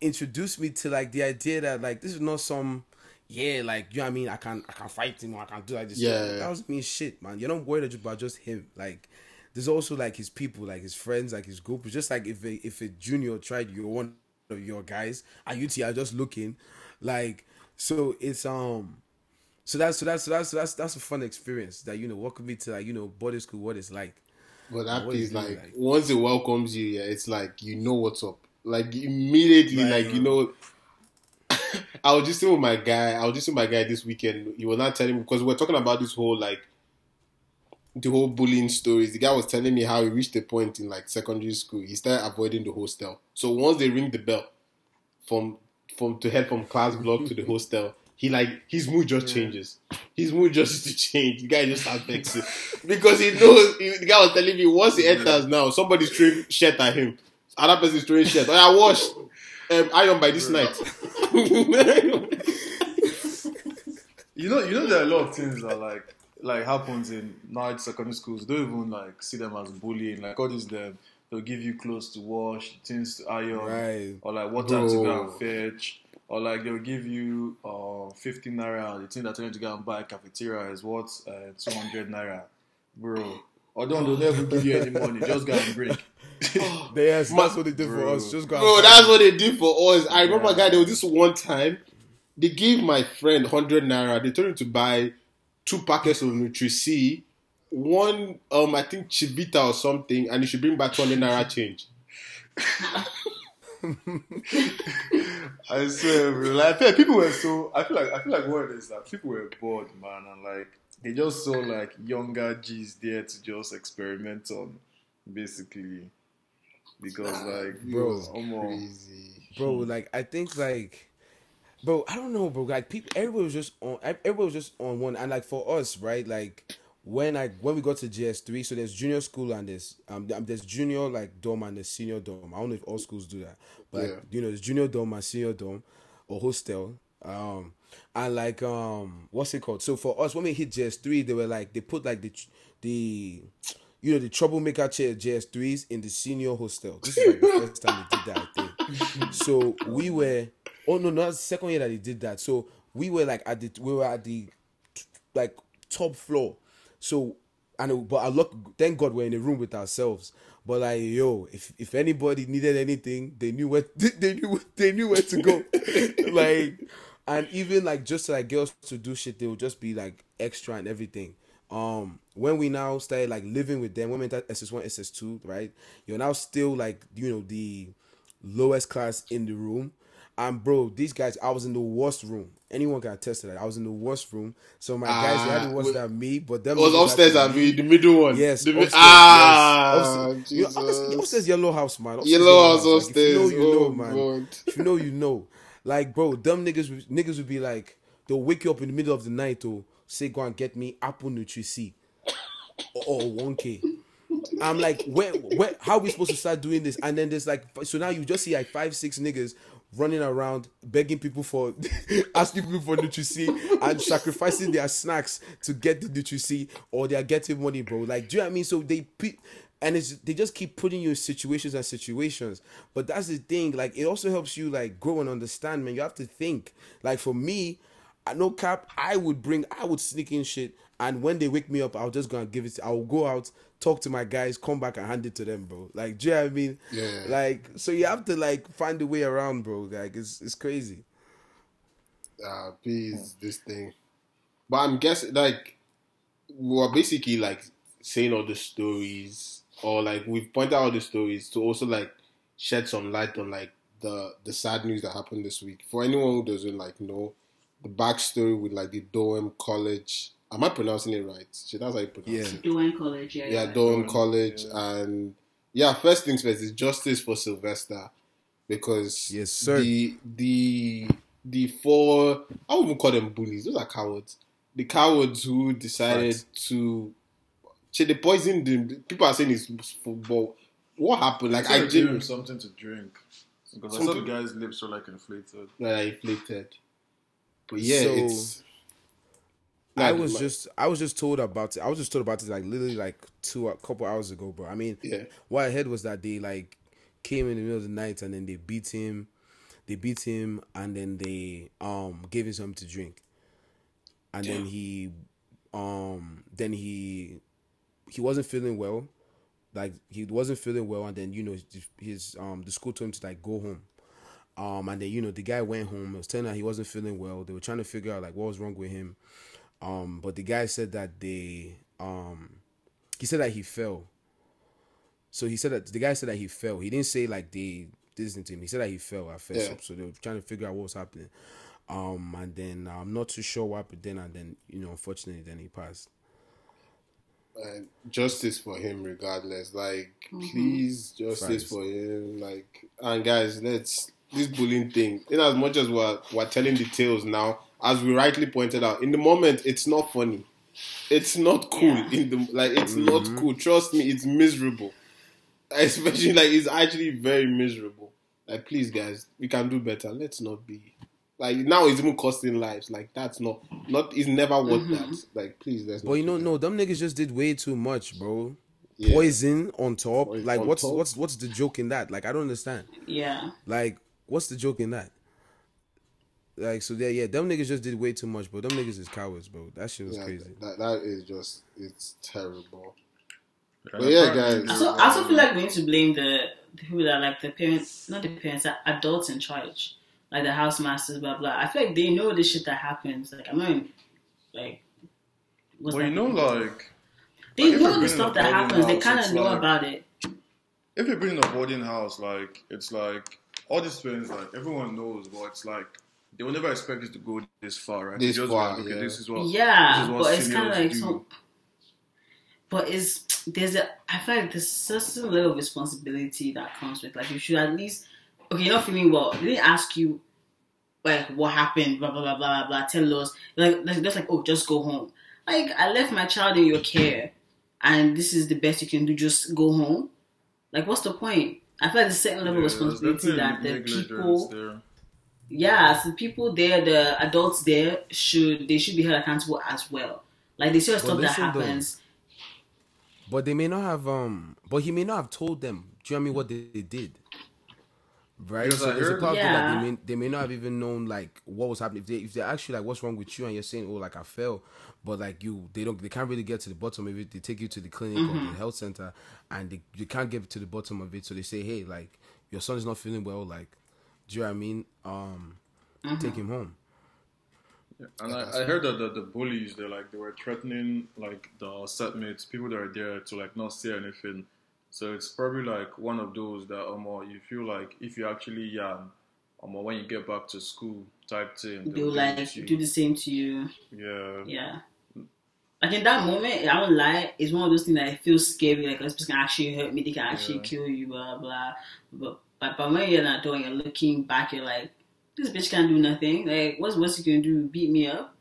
introduced me to like the idea that like this is not some yeah like you know I mean? I can I can fight him or I can do like this Yeah. that was mean shit man. You're not worried about just him. Like there's also like his people like his friends like his group. It's just like if a, if a junior tried your one of your guys and you are just looking like so it's um so that's so that's so that's so that's that's a fun experience that you know welcome me to like you know boarding school what it's like But that is like, like? once it welcomes you, yeah, it's like you know what's up. Like immediately, Right. like you know. [coughs] I was just with my guy. I was just with my guy this weekend. He was not telling me because we we're talking about this whole like the whole bullying stories. The guy was telling me how he reached a point in like secondary school. He started avoiding the hostel. So once they ring the bell from from to head from class block to the hostel, he like his mood just changes. His mood just to [laughs] change. The guy just starts vexing because he knows. he- the guy was telling me once he enters now, somebody's throwing shit at him. Other person's throwing shirt. Oh, I wash. um, iron by this night. You know, you know, there are a lot of things that like like happens in night secondary schools. Don't even like see them as bullying. Like all these them, they'll give you clothes to wash, things to iron, Right. or like what water to go and fetch, or like they'll give you uh 15 naira. and The thing that you're to go and buy at cafeteria is worth uh, 200 naira, bro. Or don't they'll never give you any money. Just go and break. [laughs] Yes, that's what they did for us. Just go. and Bro, buy that's what they did for us. I remember, Yeah. guy, there was this one time they gave my friend 100 naira. They told him to buy two packets of Nutri-C, one, um, I think Chivita or something, and he should bring back 200 naira change. [laughs] [laughs] I swear, bro. Like, I feel like people were so. I feel like I feel like what it is that people were bored, man, and like they just saw like younger G's there to just experiment on, basically, because like Bro. Crazy. bro. Like I think like, bro. I don't know, bro. Like people, everybody was just on. Everybody was just on one. And like for us, right? Like when I when we got to JS three, so there's junior school and there's um there's junior like dorm and there's senior dorm. I don't know if all schools do that, but Yeah. you know, there's junior dorm and senior dorm or hostel. Um and like um what's it called? So for us when we hit JS three, they were like they put like the the you know the troublemaker chair JS threes in the senior hostel. This is like the [laughs] first time they did that, I think. So we were oh no, not the second year that they did that. So we were like at the we were at the like top floor. So and it- but I look thank God we're in a room with ourselves. But like yo, if if anybody needed anything, they knew where [laughs] they knew they knew where to go. [laughs] like and even like just like girls to do shit, they would just be like extra and everything. Um, when we now started like living with them, women entered SS one, SS two, right? You're now still like you know the lowest class in the room. And bro, these guys, I was in the worst room. Anyone got attest to that. I was in the worst room. So my guys, they had Ah, it worse wait. me, but them It was upstairs at me, the middle one. Yes, The upstairs, ah, yes. Upstairs, you know, upstairs, upstairs yellow house, man. Upstairs Yellow house Like, upstairs. if you know, you know, oh, man. God. If you know, you know. Like, bro, dumb niggas, would- niggas would be like, they'll wake you up in the middle of the night to say, go and get me Apple Nutri C or, or 1K. I'm like, where, where, how are we supposed to start doing this? And then there's like, so now you just see like five, six niggas running around begging people for, [laughs] asking people for Nutri-C and sacrificing their snacks to get the Nutri-C or they're getting money, bro. Like, do you know what I mean? So they, pe- and it's, they just keep putting you in situations and situations. But that's the thing. Like, it also helps you like grow and understand, man. You have to think. Like for me, I no cap, I would bring, I would sneak in shit, and when they wake me up, I'll just go and give it. I'll go out, talk to my guys, come back and hand it to them, bro. Like, do you know what I mean? Yeah. Like, so you have to like find a way around, bro. Like, it's it's crazy. uh, please this thing. But I'm guessing like we're basically like saying all the stories, or like we've pointed out all the stories to also like shed some light on like the the sad news that happened this week. For anyone who doesn't like know the backstory with like the Durham College. Am I pronouncing it right? Shit, that's how you pronounce Yeah. it. Doing college, yeah. Yeah, yeah. Durham Durham, College, yeah. and yeah, first things first is justice for Sylvester because Yes, sir. the the the four I wouldn't call them bullies; those are cowards. The cowards who decided Facts. to shit, they poisoned him. People are saying it's football. What happened? Like I I gave him something to drink because I saw the guy's lips were like inflated. Yeah, inflated. But yeah, So, it's. I was just I was just told about it. I was just told about it like literally like two a couple hours ago, bro. I mean, Yeah. what I heard was that they like came in the middle of the night and then they beat him, they beat him and then they um gave him something to drink, and then he um then he he wasn't feeling well, like he wasn't feeling well, and then you know his, his um the school told him to like go home. Um, and then you know the guy went home. It was telling her he wasn't feeling well. They were trying to figure out like what was wrong with him. Um, but the guy said that they um he said that he fell. So he said that the guy said that he fell. He didn't say like they did this to him. He said that he fell at first. Yeah. So they were trying to figure out what was happening. Um, and then I'm not too sure what happened then. And then you know, unfortunately, then he passed. uh, justice for him regardless. Like, please, justice Facts. for him. Like, and guys, let's this bullying thing. In as much as we're we're telling the tales now, as we rightly pointed out, in the moment, it's not funny. It's not cool. Yeah. In the like, it's not cool. Trust me, it's miserable. [laughs] Especially like, it's actually very miserable. Like, please, guys, we can do better. Let's not be like now. It's even costing lives. Like, that's not not. It's never worth Mm-hmm. that. Like, please, let's. But not you know, do no, them niggas just did way too much, bro. Yeah. Poison on top. Poison like, on what's top. what's what's the joke in that? Like, I don't understand. Yeah. Like, what's the joke in that? Like, so yeah, yeah, them niggas just did way too much, bro. Them niggas is cowards, bro. That shit was Yeah, crazy. That, that is just it's terrible. But yeah, apparently- guys. So I also feel like we need to blame the, the people that like the parents, not the parents, the adults in charge, like the house masters, blah blah. I feel like they know the shit that happens. Like I'm not even, like. what's Well, you know, called? like they like, know the stuff that boarding happens. They kind of know like- about it. if you're bringing a boarding house, like it's like all these things, like everyone knows, but it's like they will never expect you to go this far, right? This just far, like, okay, yeah. this is what Yeah, this is what but it's kind of like do. some. But it's there's a I feel like there's a certain level of responsibility that comes with like you should at least okay you're not feeling well they didn't ask you like what happened blah blah blah blah blah, blah tell us like like- just like oh just go home like I left my child in your care and this is the best you can do just go home like what's the point I feel like there's a certain level of Yeah, there's responsibility that the people there. yeah, so the people there, the adults there, should they should be held accountable as well. Like they see stuff that listen, though. happens. But they may not have um but he may not have told them. Do you know what I mean what they, they did? Right? So I there's a heard- part of it Yeah. that they may they may not have even known like what was happening. If they if they ask you like what's wrong with you and you're saying, Oh, like I fell, but like you they don't they can't really get to the bottom of it. They take you to the clinic or Mm-hmm. the health center and they, they can't get to the bottom of it. So they say, Hey, like your son is not feeling well, like do you know what I mean? Um Mm-hmm. take him home. And I, I heard that the, the bullies, they like they were threatening like the setmates, people that are there to like not say anything. So it's probably like one of those that um you feel like if you actually yarn, um when you get back to school type thing, They'll like do the same to you. yeah. Yeah. Like in that moment, I won't lie, it's one of those things that feels scary. Like this person can actually hurt me, they can actually Yeah. kill you, blah blah. But but, but when you're not doing, you're looking back, you're like, this bitch can't do nothing. Like what's what's he gonna do? Beat me up?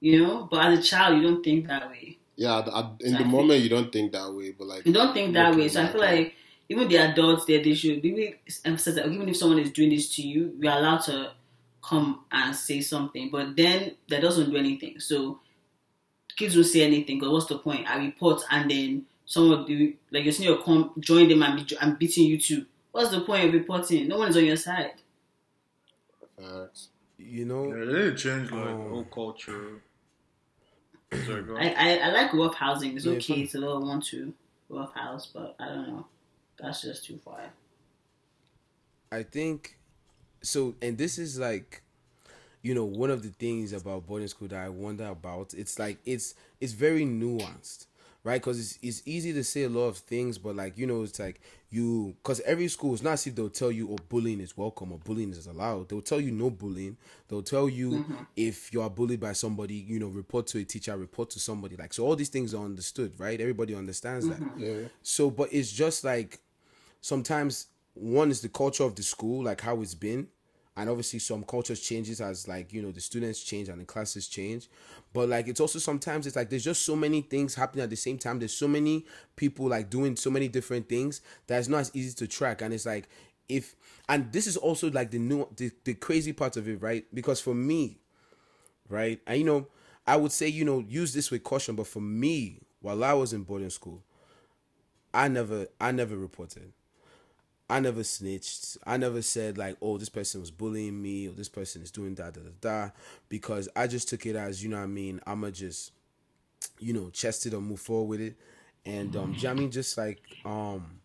You know? But as a child, you don't think that way. Yeah, at- at- in So the I moment you don't think that way, but like You don't think that way. So I feel back, like even the adults there, they should really emphasize that even if someone is doing this to you, you're allowed to come and say something. But then that doesn't do anything. So kids will say anything because what's the point? I report and then someone do like your senior come join them and be and beating you too. What's the point of reporting? No one is on your side. Facts. You know? Yeah, they didn't like Oh. whole culture. Sorry, I. I, I like rough housing. It's Yeah, okay. fine. It's a little one two rough house, but I don't know. That's just too far. I think so, and this is like, you know, one of the things about boarding school that I wonder about. It's like it's it's very nuanced, right? Because it's it's easy to say a lot of things, but like you know, it's like you because every school is not as if they'll tell you, oh, bullying is welcome or bullying is allowed. They'll tell you no bullying. They'll tell you mm-hmm. if you are bullied by somebody, you know, report to a teacher, report to somebody. Like so, all these things are understood, right? Everybody understands that. Mm-hmm. Yeah. So, but it's just like sometimes one is the culture of the school, like how it's been, and obviously some cultures changes as like you know the students change and the classes change. But like it's also sometimes it's like there's just so many things happening at the same time. There's so many people like doing so many different things that it's not as easy to track. And it's like if and this is also like the new the, the crazy part of it, right? Because for me, right, and you know, I would say you know use this with caution. But for me, while I was in boarding school, I never I never reported. I never snitched. I never said like, "Oh, this person was bullying me," or "This person is doing da da da da," because I just took it as, you know, what I mean, I'ma just, you know, chest it or move forward with it, and um, you know I mean, just like um,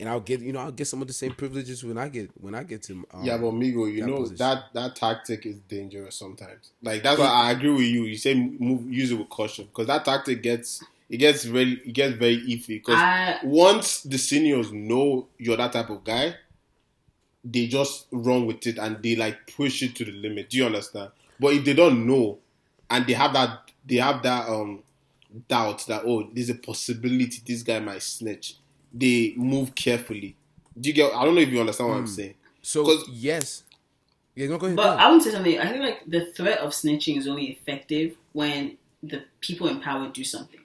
and I'll get, you know, I'll get some of the same privileges when I get when I get to um, Yeah, but Migo, you that know position. that that tactic is dangerous sometimes. Like that's why I agree with you. You say move, use it with caution because that tactic gets it gets very it gets very iffy because I- once the seniors know you're that type of guy, they just run with it and they like push it to the limit. Do you understand? But if they don't know and they have that they have that um doubt that oh there's a possibility this guy might snitch, they move carefully. Do you get? I don't know if you understand what I'm saying. So 'Cause- yes, yeah, no, go ahead. But go. I want to say something. I think like the threat of snitching is only effective when the people in power do something.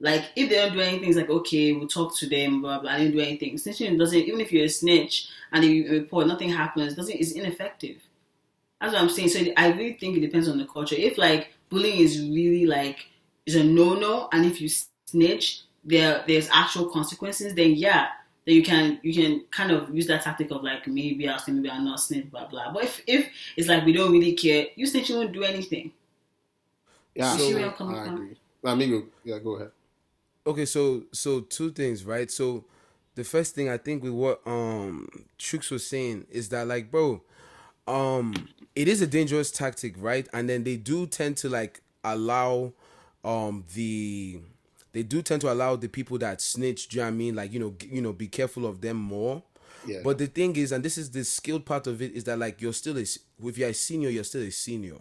Like if they don't do anything, it's like okay, we'll talk to them, blah blah. I didn't do anything. Snitching doesn't. Even if you're a snitch and you report, nothing happens. Doesn't it's ineffective. That's what I'm saying. So I really think it depends on the culture. If like bullying is really like is a no no, and if you snitch, there there's actual consequences. Then yeah, then you can you can kind of use that tactic of like maybe I'll say maybe I'll not snitch, blah blah. But if if it's like we don't really care, you snitch, you won't do anything. Yeah, so, I agree. Let me go. Yeah, go ahead. Okay, so so two things, right? So the first thing I think with what um Chooks was saying is that like, bro, um, it is a dangerous tactic, right? And then they do tend to like allow um the they do tend to allow the people that snitch, do you know what I mean? Like, you know, g- you know, be careful of them more. Yeah. But the thing is, and this is the skilled part of it, is that like you're still a if you're a senior, you're still a senior,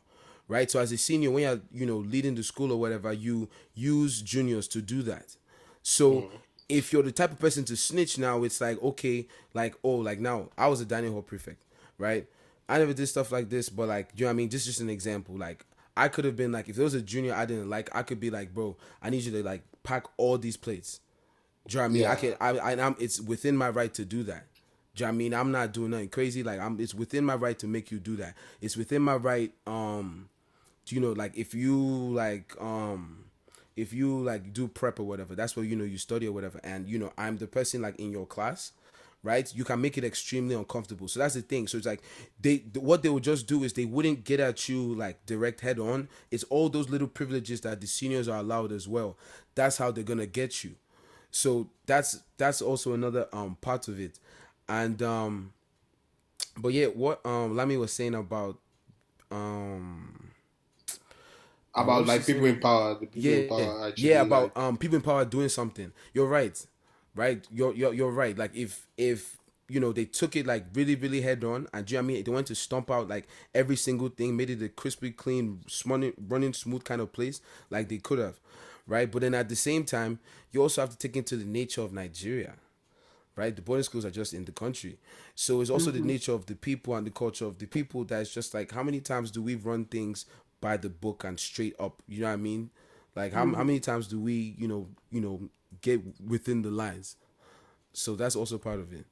right? So as a senior, when you're you know leading the school or whatever, you use juniors to do that. So if you're the type of person to snitch now, it's like okay, like oh, like now I was a dining hall prefect, right? I never did stuff like this, but like, do you know what I mean? Just just an example. Like I could have been like, if there was a junior I didn't like, I could be like, bro, I need you to like pack all these plates. Do you know what I mean? I can I, I I'm it's within my right to do that. Do you know what I mean? I'm not doing nothing crazy. Like I'm it's within my right to make you do that. It's within my right um you know like if you like um if you like do prep or whatever, that's where you know you study or whatever, and you know I'm the person like in your class, right? You can make it extremely uncomfortable. So that's the thing. So it's like they what they would just do is they wouldn't get at you like direct head on. It's all those little privileges that the seniors are allowed as well. That's how they're gonna get you. So that's that's also another um part of it, and um, but yeah, what um Lami was saying about um About like people in power, the people in yeah, power actually. yeah, about like, um people in power doing something. You're right, right? You're you're you're right. Like if if you know they took it like really really head on, and do you know what I mean they went to stomp out like every single thing, made it a crispy clean, running running smooth kind of place, like they could have, right? But then at the same time, you also have to take into the nature of Nigeria right? The boarding schools are just in the country. So it's also the nature of the people and the culture of the people that's just like how many times do we run things by the book and straight up? You know what I mean? Like how, how mm. many times do we, you know, you know, get within the lines? So that's also part of it.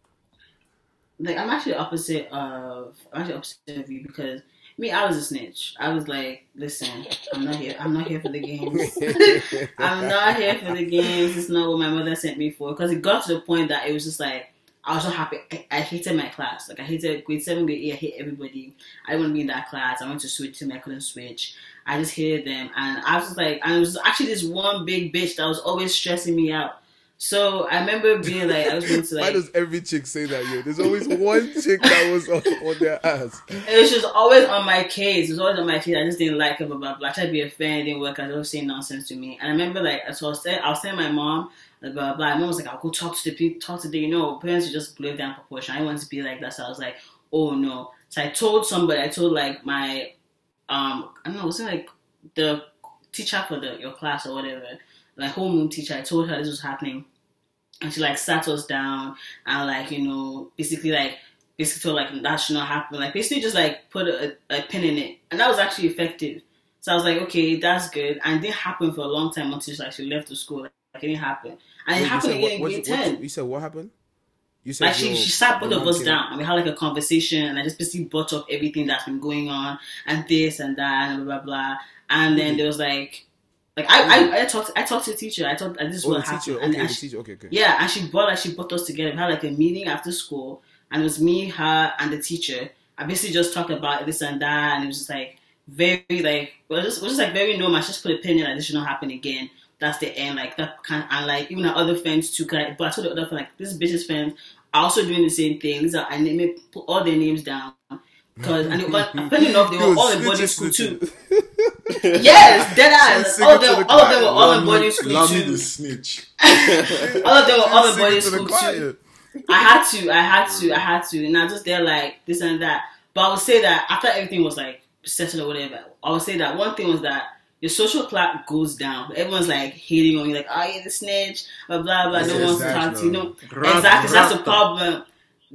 like I'm actually opposite of I'm actually opposite of you because me I was a snitch. I was like, listen, I'm not here. I'm not here for the games. [laughs] I'm not here for the games. It's not what my mother sent me for. Because it got to the point that it was just like I was so happy. I, I hated my class. Like I hated grade seven, grade eight. I hate everybody. I didn't want to be in that class. I wanted to switch to me. I couldn't switch. I just hated them, and I was like, and it was actually this one big bitch that was always stressing me out. So I remember being like, I was going to like. Why does every chick say that? Yo, there's always one chick that was on, on their ass. [laughs] It was just always on my case. It was always on my case. I just didn't like it, blah blah blah. I tried to be a fan, it didn't work. I was saying nonsense to me. And I remember like so I was saying I was telling my mom, blah blah blah. Mom was like, I'll go talk to the people talk to the you know, parents are just blow down proportion. I want to be like that. So I was like, oh no. So I told somebody, I told like my um I don't know, was it like the teacher for the your class or whatever, like homeroom teacher, I told her this was happening. And she like sat us down and like, you know, basically like basically told like that should not happen. Like basically just like put a, a pin in it. And that was actually effective. So I was like, okay, that's good. And it didn't happen for a long time until she actually left the school. Like didn't happen. And Wait, it happened again in what- grade what- what- 10. you said what happened? You said Like she, she sat both of us down and we had like a conversation and I just basically brought up everything that's been going on and this and that and blah blah blah. And then there was like like I, I, I talked I talked to the teacher. I thought this is Oh, the what happened. teacher. And Okay, and the she- teacher. Okay, okay. yeah, and she brought like she brought us together. We had like a meeting after school, and it was me, her, and the teacher. I basically just talked about this and that, and it was just like very like was just, was just like very normal. I just put a pin in like this should not happen again. That's the end. Like that kind and like even our other friends too. Cause but I told the other friend like this bitch's friends are also doing the same thing. These I name it, put all their names down. Cause and it, but [laughs] funny enough, they were all in boarding school too. [laughs] Yes, dead ass. All of them, the [laughs] all of them were all in boarding school me too. the snitch. all of them were all in boarding to school too. I had to, I had to, I had to, and I just there like this and that. But I would say that after everything was like settled or whatever, I would say that one thing was that your social clock goes down. Everyone's like hating on you, like, oh, you're the snitch, blah blah blah. No Yes, one wants to talk to you. No, exactly. So that's the problem.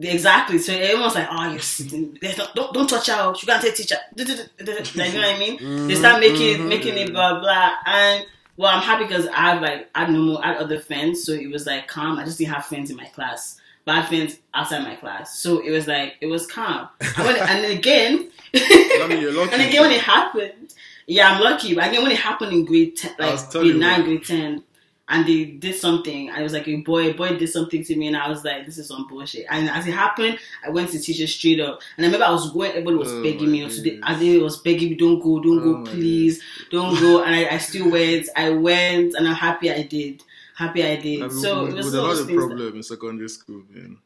Exactly. So everyone's like, oh, you're no, don't don't touch her. You can't take teacher. Like, you know what I mean? They start making Mhm, making it blah blah and Well, I'm happy because I have like I had no more I had other friends, so it was like calm. I just didn't have friends in my class, but I had friends outside my class, so it was like it was calm. And, then again, [laughs] I mean, and again when it happened, yeah, I'm lucky. But again when it happened in grade ten, like grade nine, grade ten, and they did something, I was like, a boy, a boy did something to me, and I was like, this is some bullshit. And as it happened, I went to the teacher straight up, and I remember I was going, everybody was Oh begging me, so days. I think was begging me, don't go, don't Oh go, please, don't go, and I, I still went. I went, and I'm happy I did. Happy I did. I mean, so it was would one of have those had a things that- problem in secondary school, man.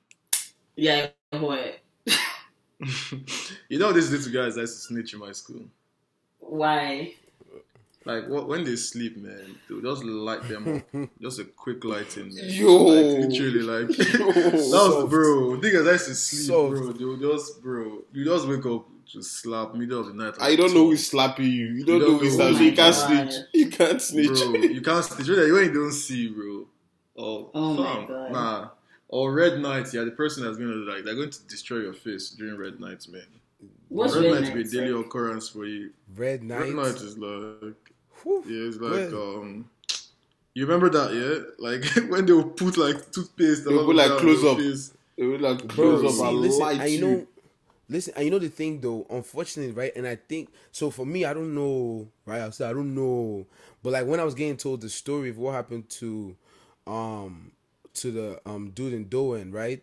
yeah, boy. [laughs] [laughs] you know, these little guys that snitch in my school. Why? Like what, when they sleep, man, they'll just light them up. [laughs] just a quick lighting, man. Yo. like, literally, like [laughs] [laughs] that was Soft. bro. Niggas used to sleep, Soft. bro. They'll just, bro. You just wake up, just slap middle of the night. I don't know who's slapping you. You don't, You don't know who's slapping you. You can't my snitch. You can't snitch. bro. You can't snitch when you when you don't see, bro. Oh, Oh my God. Nah. Or red nights, yeah, the person that's gonna like they're going to destroy your face during red nights, man. What's red red nights be a daily like? occurrence for you. Red night. Red night. night is like Whew. yeah, it's like Good. um. You remember that, yeah? Like [laughs] when they would put like toothpaste. they would put, like, close up. face. They would like Bro, close see, up and listen, light and you you. know, listen, and you know the thing though, unfortunately, right? And I think so. For me, I don't know, right? I said I don't know, but like when I was getting told the story of what happened to, um, to the um dude in Dowen, right?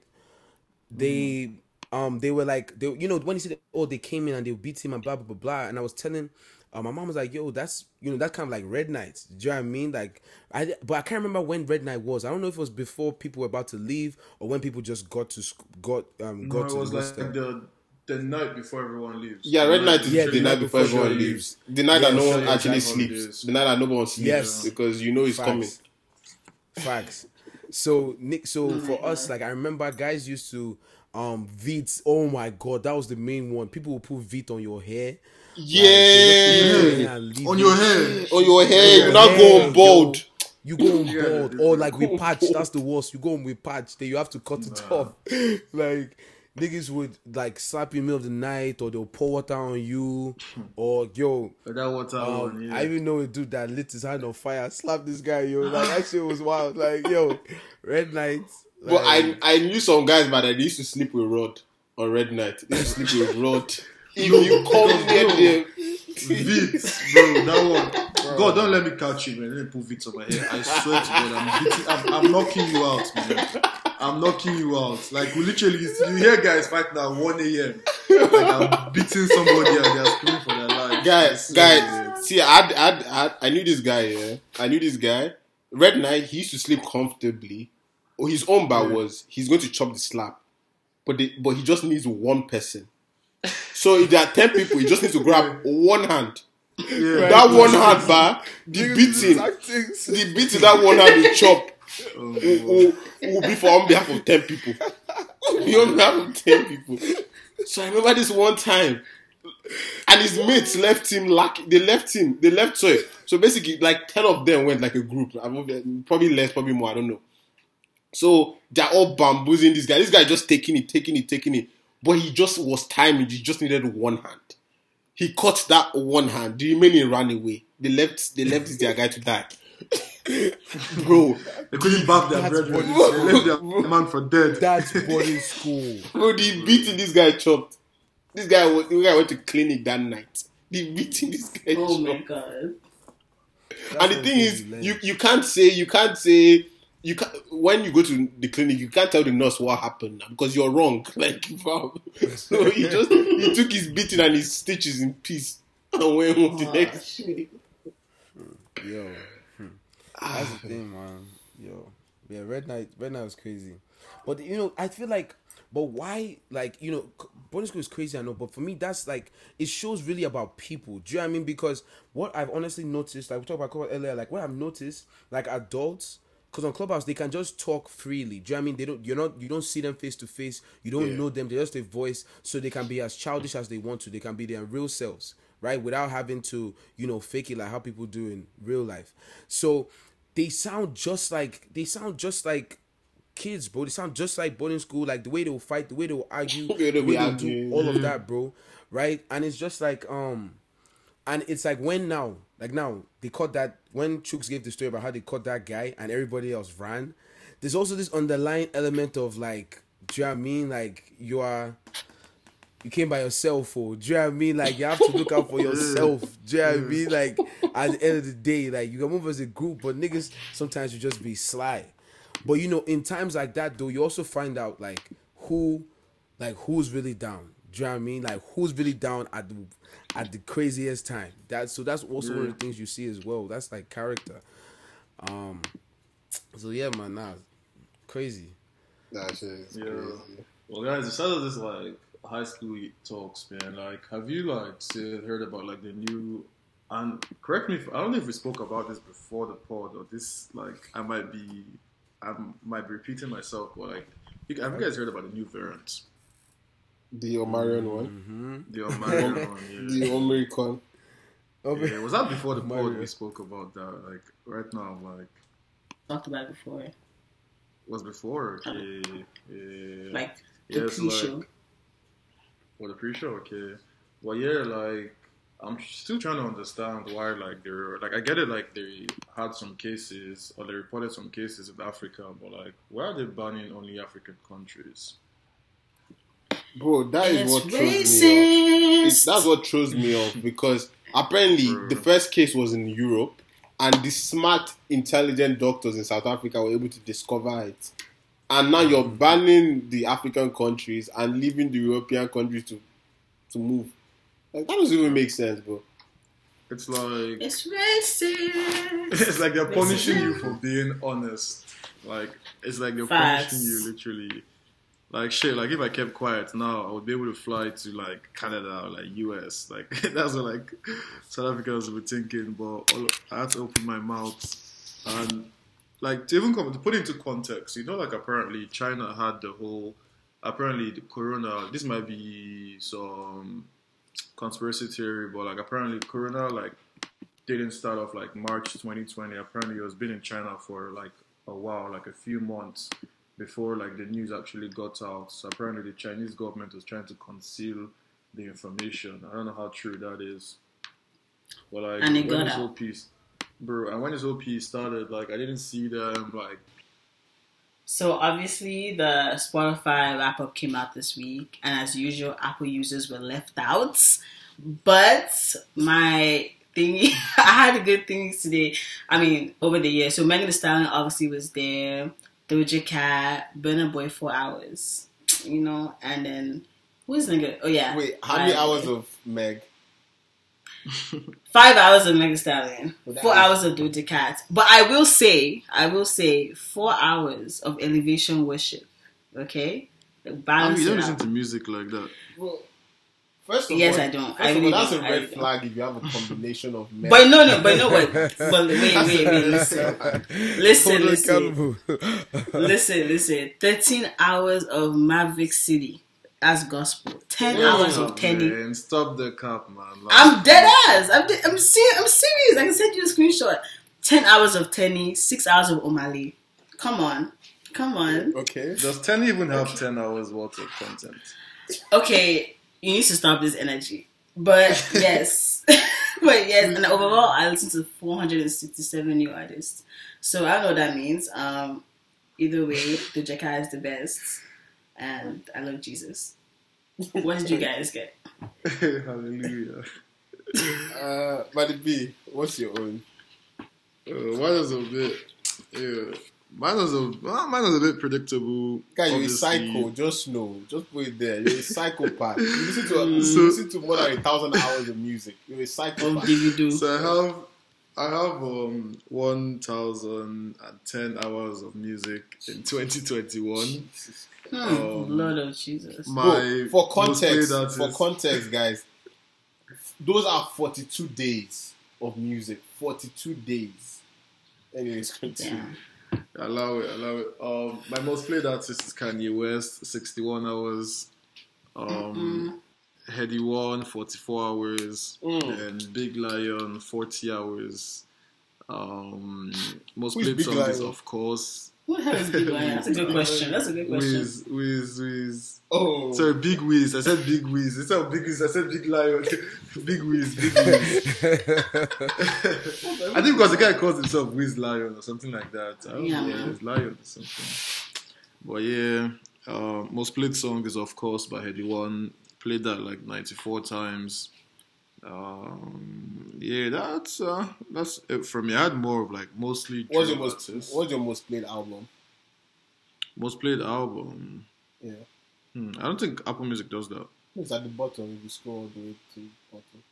They um they were like they you know when he said oh they came in and they beat him and blah blah blah blah and I was telling uh, my mom was like yo that's you know that's kind of like red nights do you know what I mean like I but I can't remember when red night was I don't know if it was before people were about to leave or when people just got to sc- got um No, got it was the like the the night before everyone leaves. Yeah, red night is Yeah, the, the night night before before everyone you leaves. The night that no one actually time sleeps. holidays. The night that no one sleeps. Yes. Because you know it's coming. Facts. Facts. So Nick, so for us, like I remember, guys used to um Veets. Oh my god, that was the main one. People will put Veet on your hair. Yeah. Like, On your head. On your hair, Yeah, you not yeah, go bald. yo. You go on Yeah, bald, or like we patch. That's the worst. You go on with patch, then you have to cut it off. [laughs] like niggas would like slap you in the middle of the night, or they'll pour water on you, or yo. That water Um, one, yeah. I even know a dude that lit his hand on fire, slapped this guy, yo. Like that shit was wild. Like, yo, red But I I knew some guys, but they used to sleep with Rod on Red Night. They used to sleep with Rod. [laughs] If you come near them, Veets, bro, that one. God, don't let me catch you, man. Let me put Veets on my head. I swear to God, I'm, beating, I'm, I'm knocking you out, man. I'm knocking you out. Like, we literally, you hear guys fighting at 1 a.m. Like, I'm beating somebody and they're screaming for their lives. guys, I guys, see, I, I, I, I knew this guy. Yeah, I knew this guy. Red Night, he used to sleep comfortably. Or his own bar was he's going to chop the slap, but but he just needs one person. So if there are ten people, he just needs to [laughs] grab one hand. Yeah. That one hand bar, the beating, the beating that one hand will chop Oh, will, will, will be for on behalf of ten people. Be [laughs] on behalf of ten people. So I remember this one time, and his mates left him lack. They left him. They left sorry. So basically, like ten of them went like a group. Probably less, probably more. I don't know. So they're all bamboozling this guy. This guy just taking it, taking it, taking it. But he just was timing. He just needed one hand. He caught that one hand. The remaining ran away. They left. They left their guy to die. [laughs] Bro, They couldn't back their That's brethren. what- They left their man for dead. That's boarding school. [laughs] bro, the beating this guy chopped. This guy, this guy went to clinic that night. The beating this guy Oh chopped. my god. and the thing is, you you can't say you can't say you can when you go to the clinic, you can't tell the nurse what happened because you're wrong. [laughs] Like, wow. so he just he took his beating and his stitches in peace [laughs] and went home the Oh, next. shit. Yo, hmm. that's the thing, man. Yo, yeah, Red Night, Red Night was crazy, but you know, I feel like, but why, like, you know, c- boarding school is crazy, I know, but for me, that's like, it shows really about people. Do you know what I mean? Because what I've honestly noticed, like we talked about earlier, like what I've noticed, like adults. Because on Clubhouse they can just talk freely. Do you know what I mean? They don't. You're not. You don't see them face to face. You don't Yeah. know them. They're just a voice, so they can be as childish as they want to. They can be their real selves, right? Without having to, you know, fake it like how people do in real life. So they sound just like they sound just like kids, bro. They sound just like boarding school, like the way they'll fight, the way they'll argue, [laughs] The way they'll way be they'll arguing. do all of that, bro. Right? And it's just like um and it's like when now, like now, they caught that when Chooks gave the story about how they caught that guy and everybody else ran. There's also this underlying element of like, do you know what I mean? Like you are, you came by yourself, or do you know what I mean? Like you have to look out for [laughs] yourself. Do you know what I mm. mean? Like at the end of the day, like you can move as a group, but niggas sometimes you just be sly. But you know, in times like that, though, you also find out like who, like who's really down. Do you know what I mean? Like who's really down at the at the craziest time. That's so that's also one of the things you see as well. That's like character. Um. So yeah, man, nah, crazy. That shit is Yeah. crazy. Well, guys, instead of this like high school talks, man, like, have you like said, heard about like the new? And correct me if I don't know if we spoke about this before the pod or this. Like, I might be, I might be repeating myself, but like, you, have you guys heard about the new variant? The Omarion one, Mm-hmm. The Omarion one, yeah. [laughs] the Omaricon. yeah. Was that before the pod we spoke about that? Like, right now, like, Talked about it before, was before? Okay, yeah. like the it's pre-show. like- For the pre-show, okay. Well, yeah, like I'm still trying to understand why, like they're like I get it, like they had some cases or they reported some cases in Africa, but like why are they banning only African countries? Bro, that is it's what throws me off. racist. It's, that's what throws me off [laughs] because apparently Bro. the first case was in Europe, and the smart, intelligent doctors in South Africa were able to discover it. And now you're mm. banning the African countries and leaving the European countries to to move. Like that doesn't even make sense, bro. It's like It's racist. [laughs] it's like they're Racism. punishing you for being honest. Like it's like they're Facts. punishing you literally. Like shit. Like if I kept quiet now, I would be able to fly to like Canada or like US. Like [laughs] that's what like South Africans were thinking. But all, I had to open my mouth and like to even come to put into context. You know, like apparently China had the whole. Apparently the Corona. This might be some conspiracy theory, but like apparently Corona like didn't start off like March 2020. Apparently, it was been in China for like a while, like a few months before like the news actually got out. So apparently, the Chinese government was trying to conceal the information. I don't know how true that is, but like And it when got this out. whole piece, bro, and when this whole piece started, like I didn't see them like So obviously the Spotify wrap up came out this week, and as usual, Apple users were left out. But my thing, [laughs] I had good things today. I mean, over the year. So Megan Thee Stallion obviously was there. Doja Cat, Burna Boy, four hours. You know, and then who's nigga? Oh yeah. Wait, how many Five- hours of Meg? Five hours of Megan Thee Stallion, Well, four is- hours of Doja Cat. But I will say, I will say, four hours of elevation worship. Okay, I balance mean, you don't listen to music like that. Well, first of Yes, all, I don't. First I of really all, that's don't. a I red flag if you have a combination of Meg. [laughs] But no, no, but no, what? But [laughs] wait, wait, wait, listen, listen, listen, [laughs] listen, listen. Thirteen hours of Maverick City as gospel. Ten Yeah, hours of Kenny. man, stop the cap, man. Like, I'm dead ass. I'm de- I'm serious. I'm serious. I can send you a screenshot. Ten hours of Tems, six hours of Omah Lay. Come on, come on. okay. Does ten even have ten hours worth of content? Okay, you need to stop this energy. But [laughs] yes, [laughs] but yes, and overall, I listened to 467 new artists. So I know what that means. Um, either way, Doja Cat is the best, and I love Jesus. What did you [laughs] guys get? Hallelujah. Uh, but the B, what's your own? Uh, mine was a bit, yeah. Mine was a well, mine was a bit predictable. Guy, you're a psycho. Just know. Just put it there. You're a psychopath. You listen to [laughs] you So- listen to more than a thousand hours of music. You're a Of psychopath. Davido. So I have, I have um one thousand and ten hours of music in 2021. Hmm, um, Lord of Jesus. My Bro, for context, for context, guys, those are 42 days of music. 42 days. Anyways, continue. Damn. Allow it, allow it. Um, my most played artist is Kanye West, 61 hours. Um, Headie One, 44 hours. Mm. And Big Lion, 40 hours. Um, most Who is played Big song is, Lion? of course, Who the hell Big Lion? That's a good question. That's a good question. Wiz, Wiz, Wiz. Oh, Sorry, Big Wiz. I said Big Wiz. It's of Big Wiz, I said Big Lion. [laughs] big Wiz, Big Wiz. [laughs] I think because the guy calls himself Wiz Lion or something like that. I don't Yeah, know, man. Wiz Lion or something. But yeah, uh, most played song is of course by Headie One. Played that like 94 times. Um, yeah, that's uh, that's it for me. I had more of like mostly what's your most artists. what's your most played album? most played album. Yeah, Hmm, I don't think Apple Music does that. it's at the bottom. If you scroll all the way to the bottom.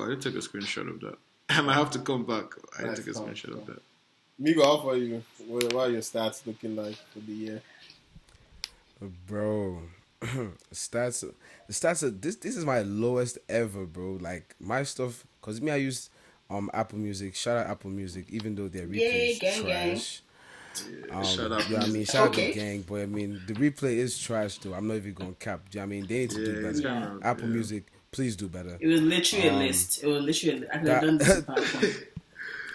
Oh, I did take a screenshot of that. [laughs] I might have to come back. I did Nice take a come, screenshot of that. Migo, how for you? What, what are your stats looking like for the year? bro. [clears throat] stats, the stats. Are, this this is my lowest ever, bro. Like my stuff, cause me I use um Apple Music. Shout out Apple Music, even though their replay Yay, is gang, gang. trash. Um, Shout out yeah, I mean, Music. shout Okay. out the gang, but I mean, the replay is trash though. I'm not even gonna cap. Do you know what I mean, they need to Yeah, do better. kind of- Apple yeah. Music, please do better. It was literally Um, a list. It was literally. I could that- have done this. [laughs] in PowerPoint.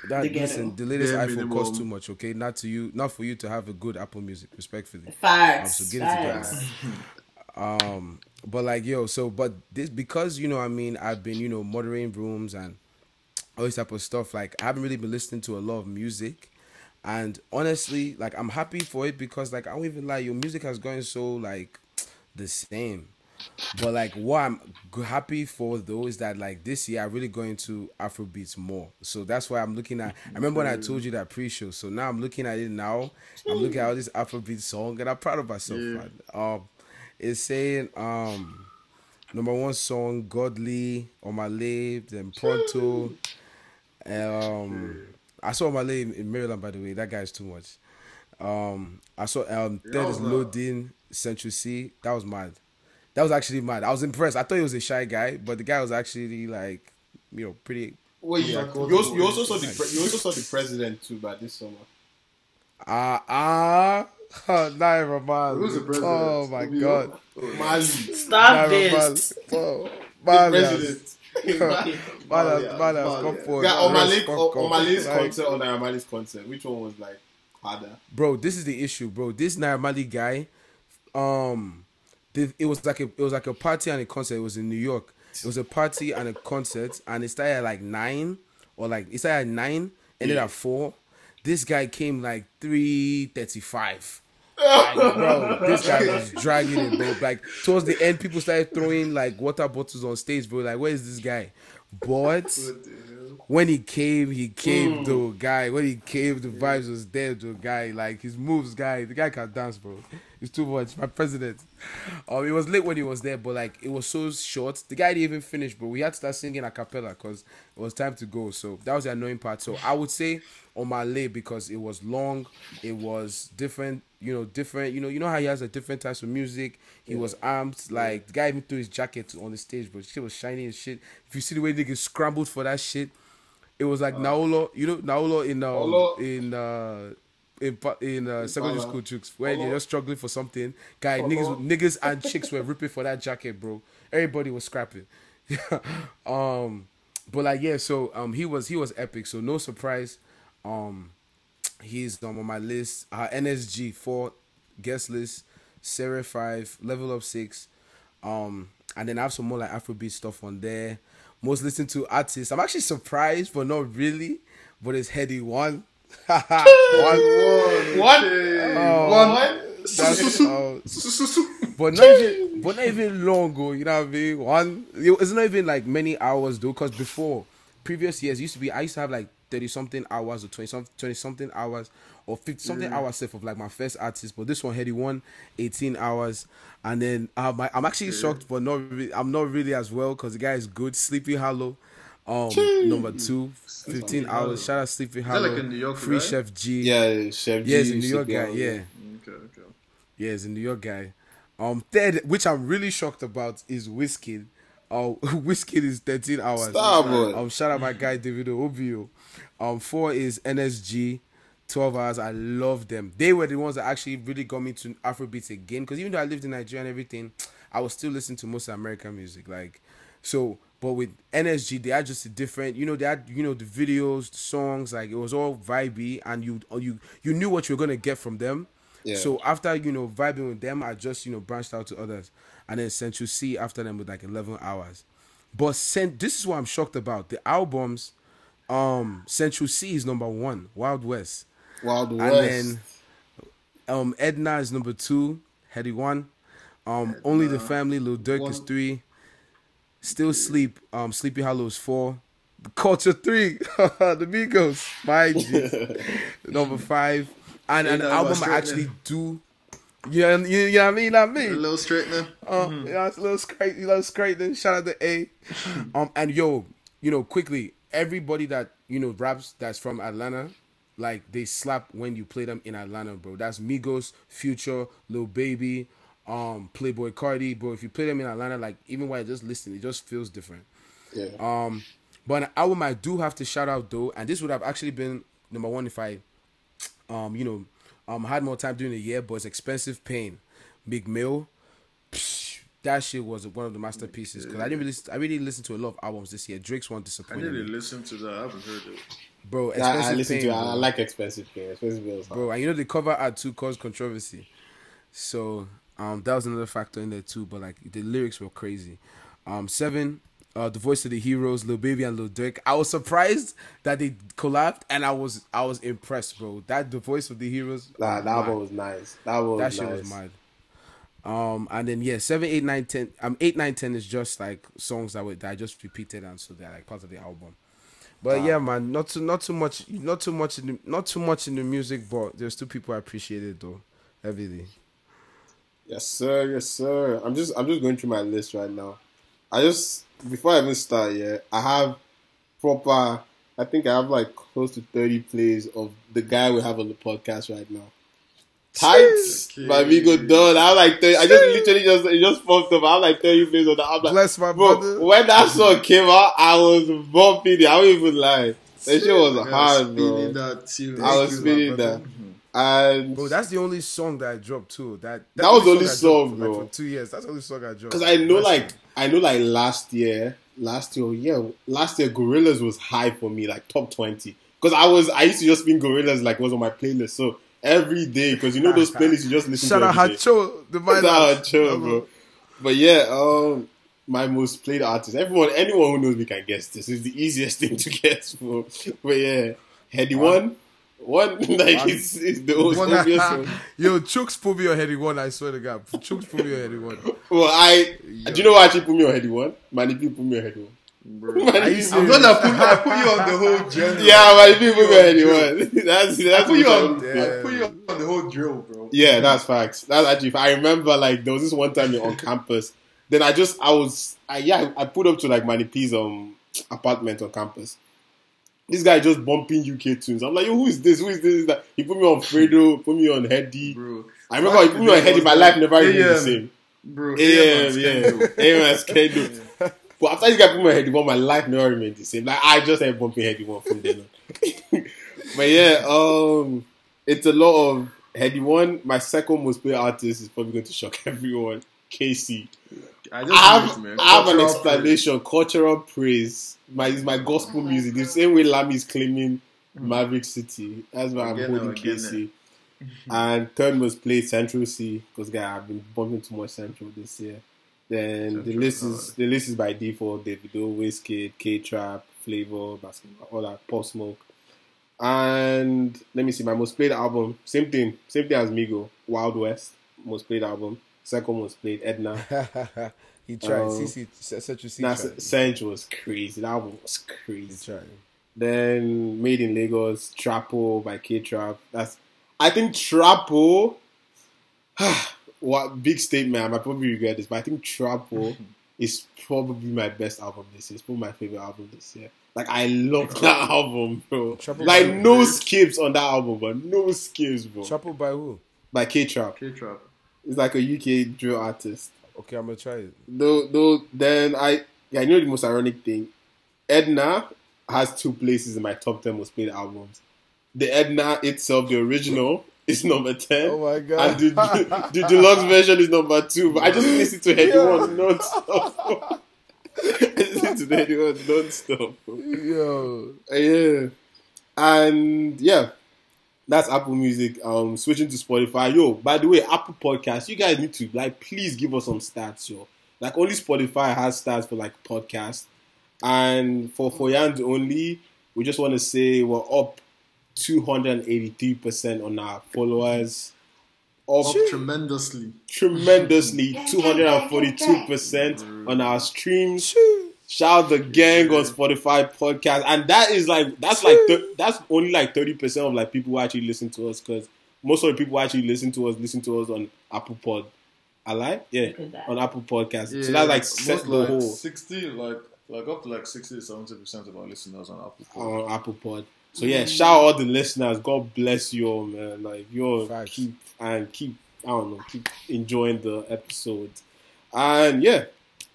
That They listen, the latest Bare iPhone costs too much. Okay, not to you, not for you to have a good Apple Music, respectfully. Facts. Um, so get it together. facts. [laughs] Um, but like yo, so but this because you know, I mean, I've been you know moderating rooms and all this type of stuff. Like I haven't really been listening to a lot of music, and honestly, like I'm happy for it because like I don't even lie, your music has gone so like the same. But like what I'm happy for though is that like this year I really go into Afrobeats more. So that's why I'm looking at. I remember when I told you that pre-show. So now I'm looking at it now. I'm looking at all this Afrobeat song and I'm proud of myself. Yeah. Man. Um, it's saying um number one song Godly on my lip, then Pronto. Um, I saw my in, in Maryland by the way. That guy's too much. Um, I saw um third is uh, loading Central Cee. That was mad. That was actually mad. I was impressed. I thought he was a shy guy, but the guy was actually like, you know, pretty. Wait, you, you, also, you also saw the pre- you also saw the president too, by this summer. Ah ah, [laughs] Naira man. Who's the president? Oh my Obi- god. Mali, Stop Naira this. man. Oh, the man, president. Man, has- man has come forward. Yeah, on Rest, Mali's on off. Mali's Like, concert or Naira Marley's concert, which one was like harder? bro this is the issue bro this Naira Marley guy um th- it was like a it was like a party and a concert it was in new york it was a party and a concert and it started at like nine or like it started at nine ended at four this guy came like 335 [laughs] like, bro, this guy was dragging it, bro. Like towards the end, people started throwing like water bottles on stage, bro. Like, where is this guy? But [laughs] when he came, he came though, guy. When he came, the vibes was there, though, guy. Like his moves, guy. The guy can dance, bro. It's too much. My president. Um, it was late when he was there, but like it was so short. The guy didn't even finish, but We had to start singing a cappella because it was time to go. So that was the annoying part. So I would say Omah Lay because it was long, it was different. You know, different. You know, you know how he has a different types of music. He was armed. Like the guy even threw his jacket on the stage, but shit was shiny and shit. If you see the way niggas scrambled for that shit, it was like Naolo. You know, Naolo in um, Olo. in uh in in uh, secondary school chicks where they're just struggling for something. Guy, niggas, niggas and [laughs] chicks were ripping for that jacket, bro. Everybody was scrapping. [laughs] um, but like yeah, so um, he was he was epic. So no surprise, um, he's um, on my list. Uh, NSG four guest list, Sarah five, level up six, um, and then I have some more like Afrobeat stuff on there. Most listened to artists. I'm actually surprised, but not really. But it's Headie One. One. What? Oh, One? That's, uh, but not even, but not even long ago. You know what I mean? One, it's not even like many hours though. Because before, previous years used to be, I used to have like thirty something hours or twenty something, twenty something hours or fifty something hours set of like my first artist. But this one had one 18 hours, and then uh, my, I'm actually shocked, but not really, I'm not really as well because the guy is good. Sleepy Hallow. Um, number two, 15 hours. Shout out Sleepy Hallow. like a New York Free guy? Sheff G. Yeah, Sheff G Yes, in New York guy. on- Yeah. Okay, okay. Yeah, he's a New York guy. Um, third, which I'm really shocked about, is Wizkid. Oh, [laughs] Wizkid is 13 hours. Stop it. Um, shout out my guy Davido Obio. Um, four is NSG, 12 hours. I love them. They were the ones that actually really got me to Afrobeats again. Because even though I lived in Nigeria and everything, I was still listening to most American music. Like, so But with NSG, they are just different, you know, they had, you know, the videos, the songs, like it was all vibey, and you, you, you knew what you were gonna get from them. Yeah. So after you know vibing with them, I just you know branched out to others, and then Central Cee after them with like eleven hours. But sent this is what I'm shocked about the albums. Um, Central Cee is number one, Wild West, Wild West. and then um Edna is number two, Headie One. Um, only the family, Lil Durk is three. Still sleep. Um, Sleepy Hallows is four. Culture three, [laughs] the Migos, my [laughs] G. number five, and Ain't an album I straightening. actually do. Yeah, you, you know what I mean, not me. A little straightener. Uh, yeah, it's a little straight, a little straight. Then shout out to A. [laughs] um, and yo, you know, quickly, everybody that you know raps that's from Atlanta, like they slap when you play them in Atlanta, bro. That's Migos, Future, Lil Baby, um, Playboi Carti, bro. If you play them in Atlanta, like even while you're just listening, it just feels different. yeah. Um, but an album I do have to shout out though, and this would have actually been number one if I, um, you know, um, had more time during the year. But it's Expensive Pain, Meek Mill. Psh, That shit was one of the masterpieces because I didn't really, I really listened to a lot of albums this year. Drake's one I disappointed didn't me, listen to that. I haven't heard it. bro. I, Expensive I listen Pain, to it. I, bro. I like expensive pain. Expensive pain. bro. And you know the cover art too caused controversy, so um that was another factor in there too. But like the lyrics were crazy. Um, seven, uh, the voice of the heroes, Lil Baby and Lil Durk. I was surprised that they collabed, and I was I was impressed, bro. That the voice of the heroes. Nah, that mad. one was nice. That one that was shit nice. was mad. Um, and then yeah, seven, eight, nine, ten. Um, eight, nine, ten is just like songs that were that I just repeated, and so they're like part of the album. But yeah, man, not too not too much, not too much in the, not too much in the music, but there's two people I appreciated though, heavily. Yes, sir. Yes, sir. I'm just I'm just going through my list right now. I just before I even start, yeah, I have proper. I think I have like close to 30 plays of the guy we have on the podcast right now. Tights Okay. by Migo Don. I like 30, I just literally just it just popped up. I have like 30 plays of that. I'm like, Bless my bro, brother. when that song came out, I was bumping it. I won't even lie. That shit was hard, bro. I was spinning that. And Bro, that's the only song that I dropped too. That That was the only song, for, bro. Like, for two years, that's the only song I dropped. Because I know, Bless like. I know, like last year, last year, yeah, last year, Gorillas was high for me, like top twenty. Because I was, I used to just spin Gorillas like was on my playlist. So every day, because you know those playlists you just listen shout to. out every day. Hacho, the Shout out Hacho, bro. But yeah, um, my most played artist. Everyone, anyone who knows me can guess this. It's the easiest [laughs] thing to guess, bro. But yeah, Headie One, one [laughs] like One. it's, it's the most One- obvious one. [laughs] Yo, Chooks put me on Headie One. I swear to God, Chooks put me on Headie One. Well, I do you know why actually put me on Headie One? Many people put me on Headie One. Bro. Many Are you people- I'm gonna put, I put you on the whole journey. Yeah, but if people anyone, that's I that's put you what on, I'm- put you on the whole drill, bro. Yeah, that's facts. That's actually. I remember like there was this one time you on campus. Then I just I was I yeah I put up to like Manny P's um apartment on campus. This guy just bumping UK tunes. I'm like, yo, who is this? Who is this? He put me on Fredo, put me on Headie. Bro. I remember he put me on Headie. My life never really the same. Bro, AM, yeah, AM schedule. [laughs] But after this guy put me on Headie One, my life never remained the same. Like I just had bumping Headie One from then on. [laughs] but yeah, um, it's a lot of Headie One. My second most played artist is probably going to shock [laughs] everyone. Casey. I just I have, it, man. I have an Cultural explanation. Cultural praise. My is my gospel oh music. The same way Lami is claiming hmm. Maverick City. That's why I'm Again, holding again, Casey. [laughs] And third most played Central Cee because guy I've been bumping too much Central this year. Then the Central, list is alright. the list is by default. Davido, Wizkid, K Trap, Flavor, Basketball, all that Pop Smoke. And let me see my most played album. Same thing, same thing as Migo. Wild West most played album. Second most played Edna. [laughs] he tried. Um, CC, Central Cee Nah, tried. Central was crazy. That album was He crazy. tried. Then Made in Lagos, Trapo by K Trap. That's I think Trapo. [sighs] what big statement? I might probably regret this, but I think Trapo [laughs] is probably my best album this year. It's probably my favorite album this year. Like I love that album, bro. Trapo like by- no skips on that album, but no skips, bro. Trouble by who? by K Trap. K-Trap. It's like a UK drill artist. Okay, I'm gonna try it. Though, though, then I, yeah, I know the most ironic thing. Edna has two places in my top ten most played albums. The Edna itself, the original, [laughs] is number ten. Oh my God. And the, the deluxe version is number two. But I just [laughs] listened to Headie Yeah. [laughs] One non-stop. I listened to anyone. Don't stop. Yo. Yeah, and yeah, that's Apple Music. Um, switching to Spotify. Yo, by the way, Apple Podcast. You guys need to like, please give us some stats, yo. Like only Spotify has stats for like podcast, and for for Yans only, we just want to say we're up two hundred and eighty three percent on our followers. Up Up tremendously. tremendously, two hundred and forty two percent on our streams. Shout out the gang on Spotify podcast, and that is like that's like thir- that's only like thirty percent of like people who actually listen to us because most of the people who actually listen to us listen to us on Apple Pod. I lie, yeah, Look at that. on Apple Podcast. Yeah, so that's like set most the like whole sixty, like like up to like sixty seventy percent of our listeners on Apple. Podcast. on Apple Pod. So yeah, shout out all the listeners. God bless you all, man. Like you Facts. keep and keep I don't know, keep enjoying the episodes. And yeah,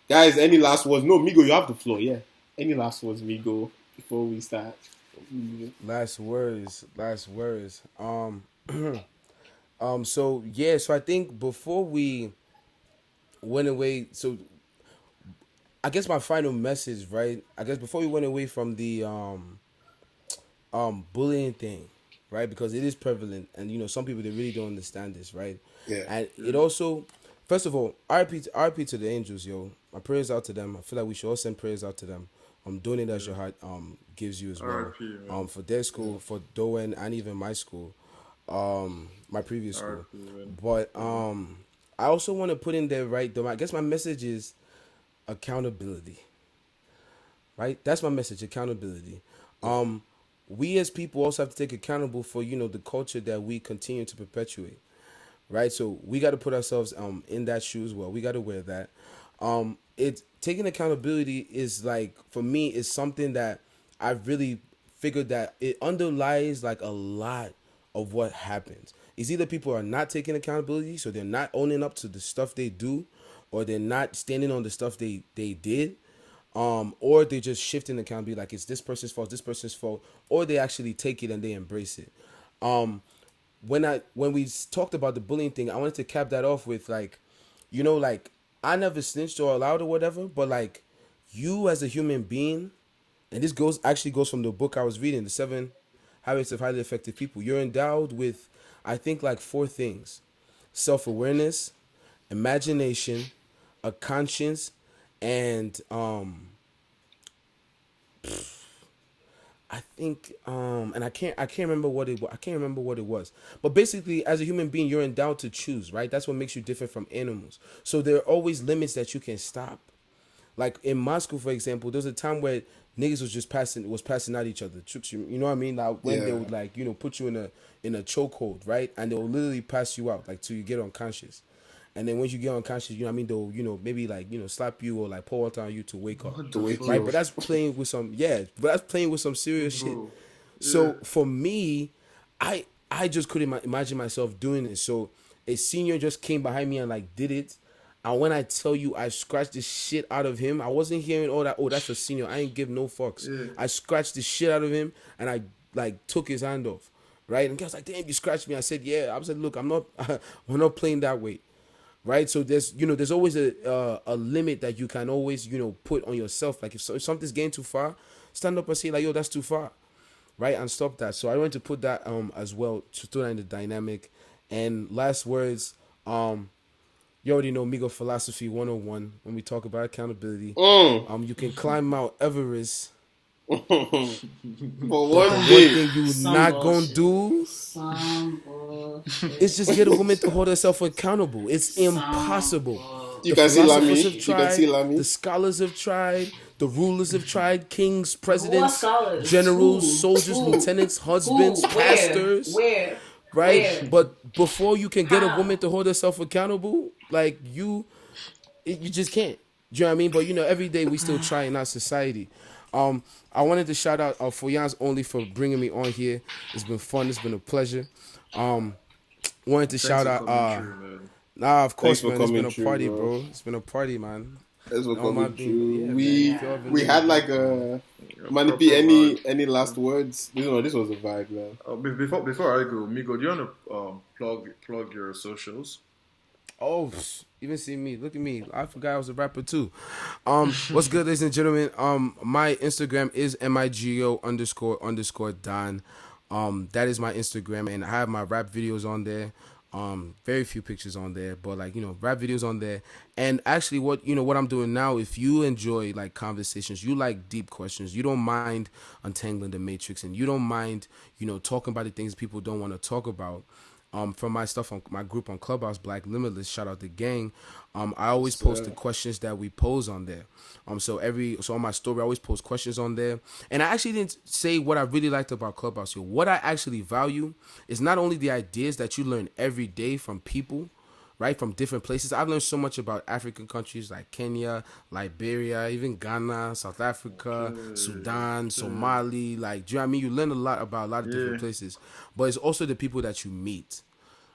guys, any last words? No, Migo, you have the floor. Yeah, any last words, Migo, before we start? Last words. Last words. Um. [clears throat] um. So yeah. So I think before we went away. So I guess my final message, right? I guess before we went away from the um um bullying thing, right? Because it is prevalent, and you know some people they really don't understand this, right? Yeah. And it also, first of all, RP to, RP to the angels, yo. My prayers out to them. I feel like we should all send prayers out to them. Um, donate as your heart um gives you as well. Um, for their school, for Dowen, and even my school, um, my previous school. But um, I also want to put in there right. Though I guess my message is accountability. Right, that's my message. Accountability. Um, we as people also have to take accountable for you know the culture that we continue to perpetuate. Right, so we got to put ourselves um in that shoes. Well, we got to wear that. Um, it's taking accountability is like for me is something that I've really figured that it underlies like a lot of what happens. It's either people are not taking accountability, so they're not owning up to the stuff they do, or they're not standing on the stuff they they did, um, or they're just shifting accountability like it's this person's fault, this person's fault, or they actually take it and they embrace it. Um, when I when we talked about the bullying thing, I wanted to cap that off with like, you know, like I never snitched or allowed or whatever, but like you as a human being, and this goes actually goes from the book I was reading, the seven habits of highly effective people. You're endowed with, I think, like four things: self awareness, imagination, a conscience, and um. I think um and I can't I can't remember what it wa- I can't remember what it was. But basically as a human being you're endowed to choose, right? That's what makes you different from animals. So there are always limits that you can stop. Like in Moscow for example, there was a time where niggas was just passing was passing out each other. Tricks you you know what I mean? Like when they would like, you know, put you in a in a chokehold, right? And they will literally pass you out like till you get unconscious. And then once you get unconscious, you know what I mean, they'll, you know, maybe like, you know, slap you or like pour water on you to wake up. To wake Right, you but that's playing with some yeah, but that's playing with some serious shit. Bro, So for me, I I just couldn't ima- imagine myself doing it. So a senior just came behind me and like did it. And when I tell you I scratched the shit out of him, I wasn't hearing all that. Oh, that's a senior. I ain't give no fucks. Yeah. I scratched the shit out of him and I like took his hand off. Right, and he was like, "Damn, you scratched me." I said, "Yeah." I said, "Look, I'm not. [laughs] we're not playing that way." Right? So there's you know there's always a uh, a limit that you can always you know put on yourself. Like if, so, if something's getting too far, stand up and say like, "Yo, that's too far," right? And stop that. So I want to put that um as well to throw that in the dynamic. And last words, um, you already know Migo Philosophy 101 when we talk about accountability. Mm. Um, you can climb Mount Everest. [laughs] For one One day. thing you Some not gonna do Some is just get a woman to hold herself accountable. It's impossible. You The can see philosophers Lami. You can see tried, Lami. The scholars have tried. The rulers have tried. Kings, presidents, generals, Who? soldiers, Who? lieutenants, husbands, Who? Where? pastors. Where? Right? Where? But before you can get a woman to hold herself accountable, like you, it, you just can't. Do you know what I mean? But you know, every day we still try in our society. Um, I wanted to shout out uh, for Jans only for bringing me on here. It's been fun. It's been a pleasure. Um, wanted to thanks shout out. coming Uh, through, man. Nah, of course, for man. It's been a through, party, bro. bro. It's been a party, man. That's what No, coming being- true. yeah, we man. Yeah, we had like a Manny Proper P. Any vibe. any last words? This no, this was a vibe, man. Uh, before before I go, Migo, do you want to um, plug plug your socials? Oh, even see me. Look at me. I forgot I was a rapper too. Um, what's good, ladies and gentlemen? Um, my Instagram is migo underscore underscore don. Um, that is my Instagram, and I have my rap videos on there. Um, very few pictures on there, but like you know, rap videos on there. And actually, what you know, what I'm doing now, if you enjoy like conversations, you like deep questions, you don't mind untangling the matrix, and you don't mind you know talking about the things people don't want to talk about um, from my stuff on my group on Clubhouse, Black Limitless. Shout out the gang. Um, I always post the questions that we pose on there. Um, so every so on my story, I always post questions on there. And I actually didn't say what I really liked about Clubhouse here. What I actually value is not only the ideas that you learn every day from people, right, from different places. I've learned so much about African countries like Kenya, Liberia, even Ghana, South Africa, Sudan, Somali. Like, do you know what I mean? You learn a lot about a lot of different places. But it's also the people that you meet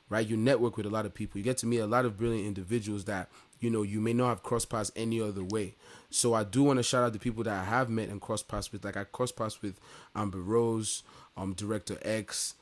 right? You network with a lot of people. You get to meet a lot of brilliant individuals that you know you may not have crossed paths any other way. So I do want to shout out the people that I have met and crossed paths with. Like I crossed paths with Amber Rose, um, Director X,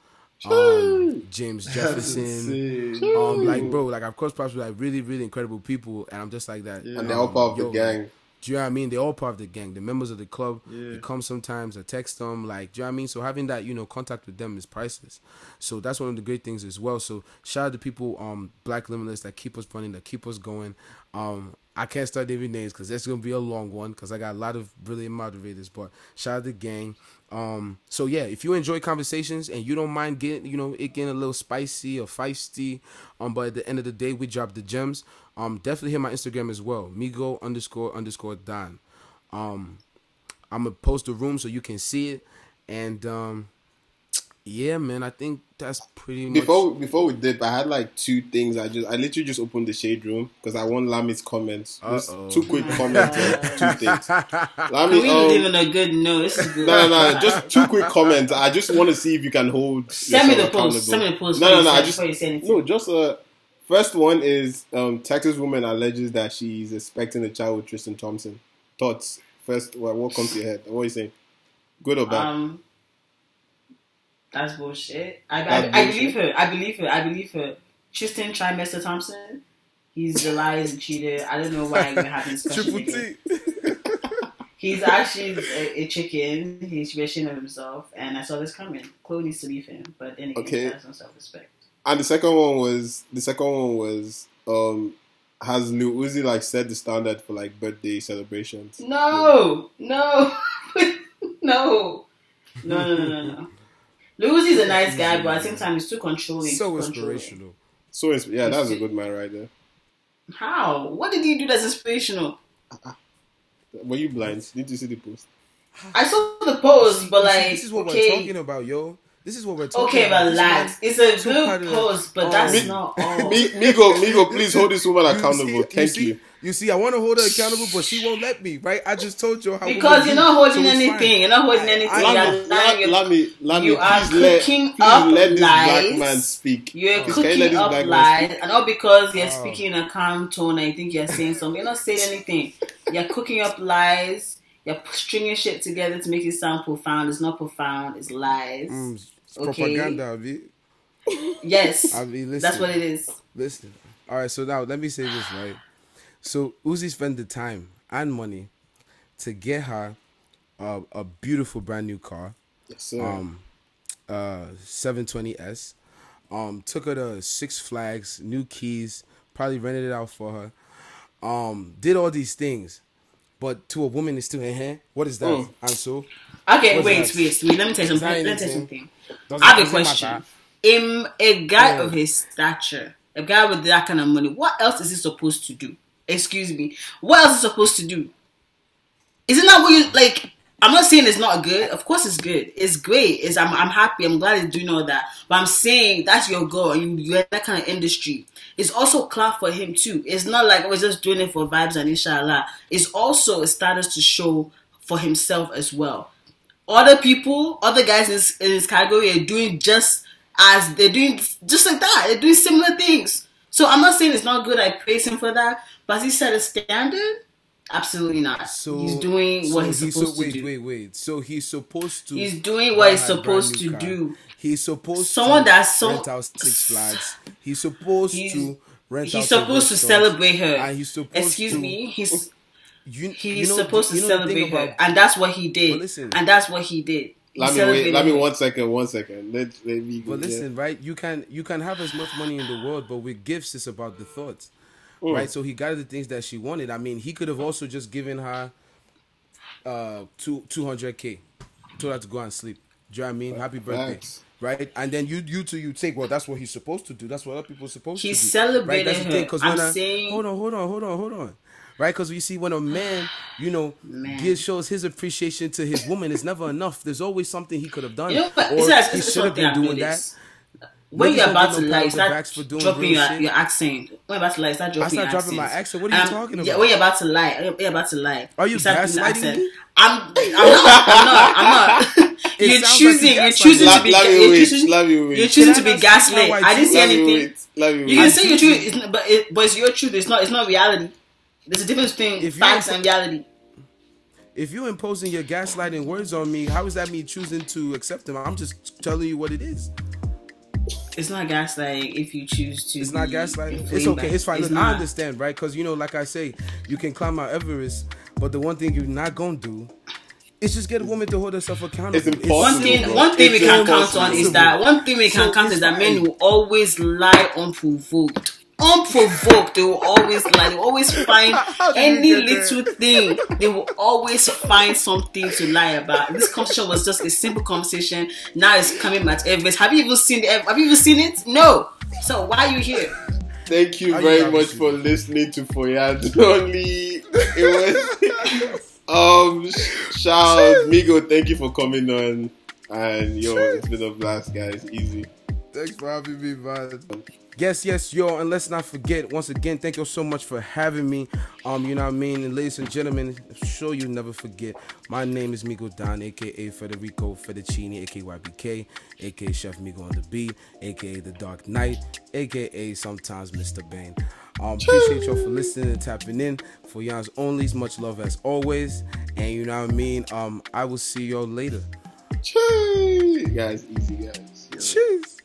um, James Jefferson. insane. Um, like bro, like I've crossed paths with like really, really incredible people, and I'm just like that. And they're all part of the gang. do you know what I mean? They're all part of the gang. The members of the club. Yeah. They come sometimes. I text them. Like, do you know what I mean? So having that, you know, contact with them is priceless. So that's one of the great things as well. So shout out to people, um, Black Limitless that keep us running, that keep us going. Um, I can't start naming names because that's gonna be a long one because I got a lot of brilliant moderators. But shout out to the gang. Um, so yeah, if you enjoy conversations and you don't mind getting, you know, it getting a little spicy or feisty, um, but at the end of the day, we drop the gems. Um, definitely hit my Instagram as well, Migo underscore underscore Don. Um, I'm gonna post the room so you can see it, and um, yeah, man, I think that's pretty much. Before before we did, I had like two things. I just I literally just opened the shade room because I want Lami's comments. Just two quick comments. on two [laughs] things. Lami, We um, live in a good note. This [laughs] is good. no, no, no. Just two quick comments. I just want to see if you can hold. Send me the post. Send me the post. No, no, no. I just before you say anything. no. Just uh, first one is um, Texas woman alleges that she's expecting a child with Tristan Thompson. Thoughts first. What, what comes to your head? What are you saying? Good or bad? Um, that's bullshit. I, That's I, I believe her. I believe her. I believe her. Tristan Trimester Thompson. He's a liar, and cheater. I don't know why we're having Triple. T. [laughs] He's actually a, a chicken. He's ashamed of himself, and I saw this coming. Chloe needs to leave him, but then again, Okay. he has no self-respect. And the second one was the second one was um has Lil Uzi like set the standard for like birthday celebrations? No, no, [laughs] no, no, no, no, no, no. Lucy's a nice guy, but at the same time, he's too controlling. so too controlling. inspirational. So it's, yeah, that's a good man right there. How? What did he do that's inspirational? Were you blind? Did you see the post? I saw the post, but like, this is what we're talking about, yo. This is what we're talking okay, about. This relax. man- It's a good of post, but Oh. that's Mi- not all. Mi- Migo, Migo, please hold this woman You accountable. see- Thank see, you. You see, I want to hold her accountable, but she won't let me, right? I just told you how. Because you're not holding so anything. fine. You're not holding anything. I- You're Lami, lying. You're- Lami, Lami, you are please let, cooking please up let this lies. black man speak. You're Please, can let cooking this up black lies, speak? and not because you're Oh. speaking in a calm tone and you think you're saying something. You're not saying anything. You're cooking up lies. You're stringing shit together to make it sound profound. It's not profound. It's lies. Mm, it's Okay. propaganda, Abi. Yes, [laughs] Abi, listen. that's what it is. Listen. All right, so now let me say this, right? So Uzi spent the time and money to get her uh, a beautiful brand new car, Yes, sir. um, uh, 720S. Um, took her to Six Flags, new keys, probably rented it out for her. Um, did all these things, but to a woman, it's still in here. What is that? Mm. And so, Okay, wait, that? wait, wait. Let me tell you something. Let me tell you something. does I have it- a question. In a guy Yeah. of his stature, a guy with that kind of money, what else is he supposed to do? Excuse me. What else is he supposed to do? Isn't that what you like? I'm not saying it's not good. Of course, it's good. It's great. It's I'm I'm happy. I'm glad he's doing all that. But I'm saying that's your goal. You you're in that kind of industry. It's also clap for him too. It's not like oh, we're just doing it for vibes and inshallah. It's also a status to show for himself as well other people, other guys in in his category are doing just as they're doing, just like that. They're doing similar things. So I'm not saying it's not good. I praise him for that. But has he set a standard? Absolutely not. So he's doing so what he's he's supposed so, wait, to do. Wait, wait, wait. So he's supposed to. He's doing what he's her a brand supposed to car. do. He's supposed Someone to that's so- rent out Six Flags. He's supposed He's- to rent. He's supposed to celebrate her. And he's supposed Excuse to, me. He's [laughs] [laughs] You, he's you know- supposed you to know the thing celebrate her, about- and that's what he did. But listen. and that's what he did. He Let me wait. Let me one second. One second. Let let me go. But yeah. listen, right? You can you can have as much money in the world, but with gifts, it's about the thoughts, Mm. right? So he got the things that she wanted. I mean, he could have also just given her uh two two hundred k, told her to go and sleep. Do you know what I mean? Happy birthday, Facts. right? And then you you two you take well, that's what he's supposed to do. That's what other people are supposed He to do. celebrated That's the her. thing, 'cause I'm I- saying- hold on, hold on, hold on, hold on. Right, because you see, when a man, [sighs] you know, Man. gives shows his appreciation to his woman, it's never enough. There's always something he could have done, You know what? or It's like- he it's should have been doing that. When you're about to lie, pat start backs for doing dropping your, your accent. When you're about to lie, start dropping start your dropping my accent. accent. What are you um, talking Yeah, about? when you're about to lie, when you're about to lie. Are you start doing the gaslighting accent. me? I'm, I'm not. I'm not. I'm not. [laughs] [laughs] It you're sounds like choosing. you You're choosing me. to be. Let- let You're wait, choosing. let me wait. You're choosing to be not speak how I gaslit. I didn't choose? say anything. wait. Let You can say your truth, but it, but it's your truth. It's not. It's not reality. There's a difference between If you- facts and reality. If you're imposing your gaslighting words on me, how is that me choosing to accept them? I'm just telling you what it is. It's not gaslighting if you choose to. It's not gaslighting. It's okay. It's fine. It's Listen, I understand, right? Because you know, like I say, you can climb Mount Everest, but the one thing you're not gonna do is just get a woman to hold herself accountable. It's impossible. One thing, bro. one thing we can count on is that one thing we can So count it's is that men will always lie unprovoked. Unprovoked, they will always lie. They will always find [laughs] any you get little thing. They will always find something to lie about. This conversation was just a simple conversation. Now it's coming Mount Everest. Have you even seen the? Have you even seen it? No. So why are you here? Thank you How very you much haven't for listening to Foyad [laughs] Only. It was um shout out Migo, thank you for coming on. And yo, it's been a blast, guys. Easy. Thanks for having me, man. Yes, yes, yo, and let's not forget, once again, thank you so much for having me. Um, you know what I mean? And ladies and gentlemen, I'm sure you never forget. My name is Migo Don, aka Federico Fettuccini, aka YBK, aka Chef Migo on the beat, aka The Dark Knight, aka sometimes Mr. Bane. Um, appreciate y'all for listening and tapping in. For y'all's onlys, much love as always. And you know what I mean? Um, I will see y'all later. Chee! Guys, easy guys. Cheers.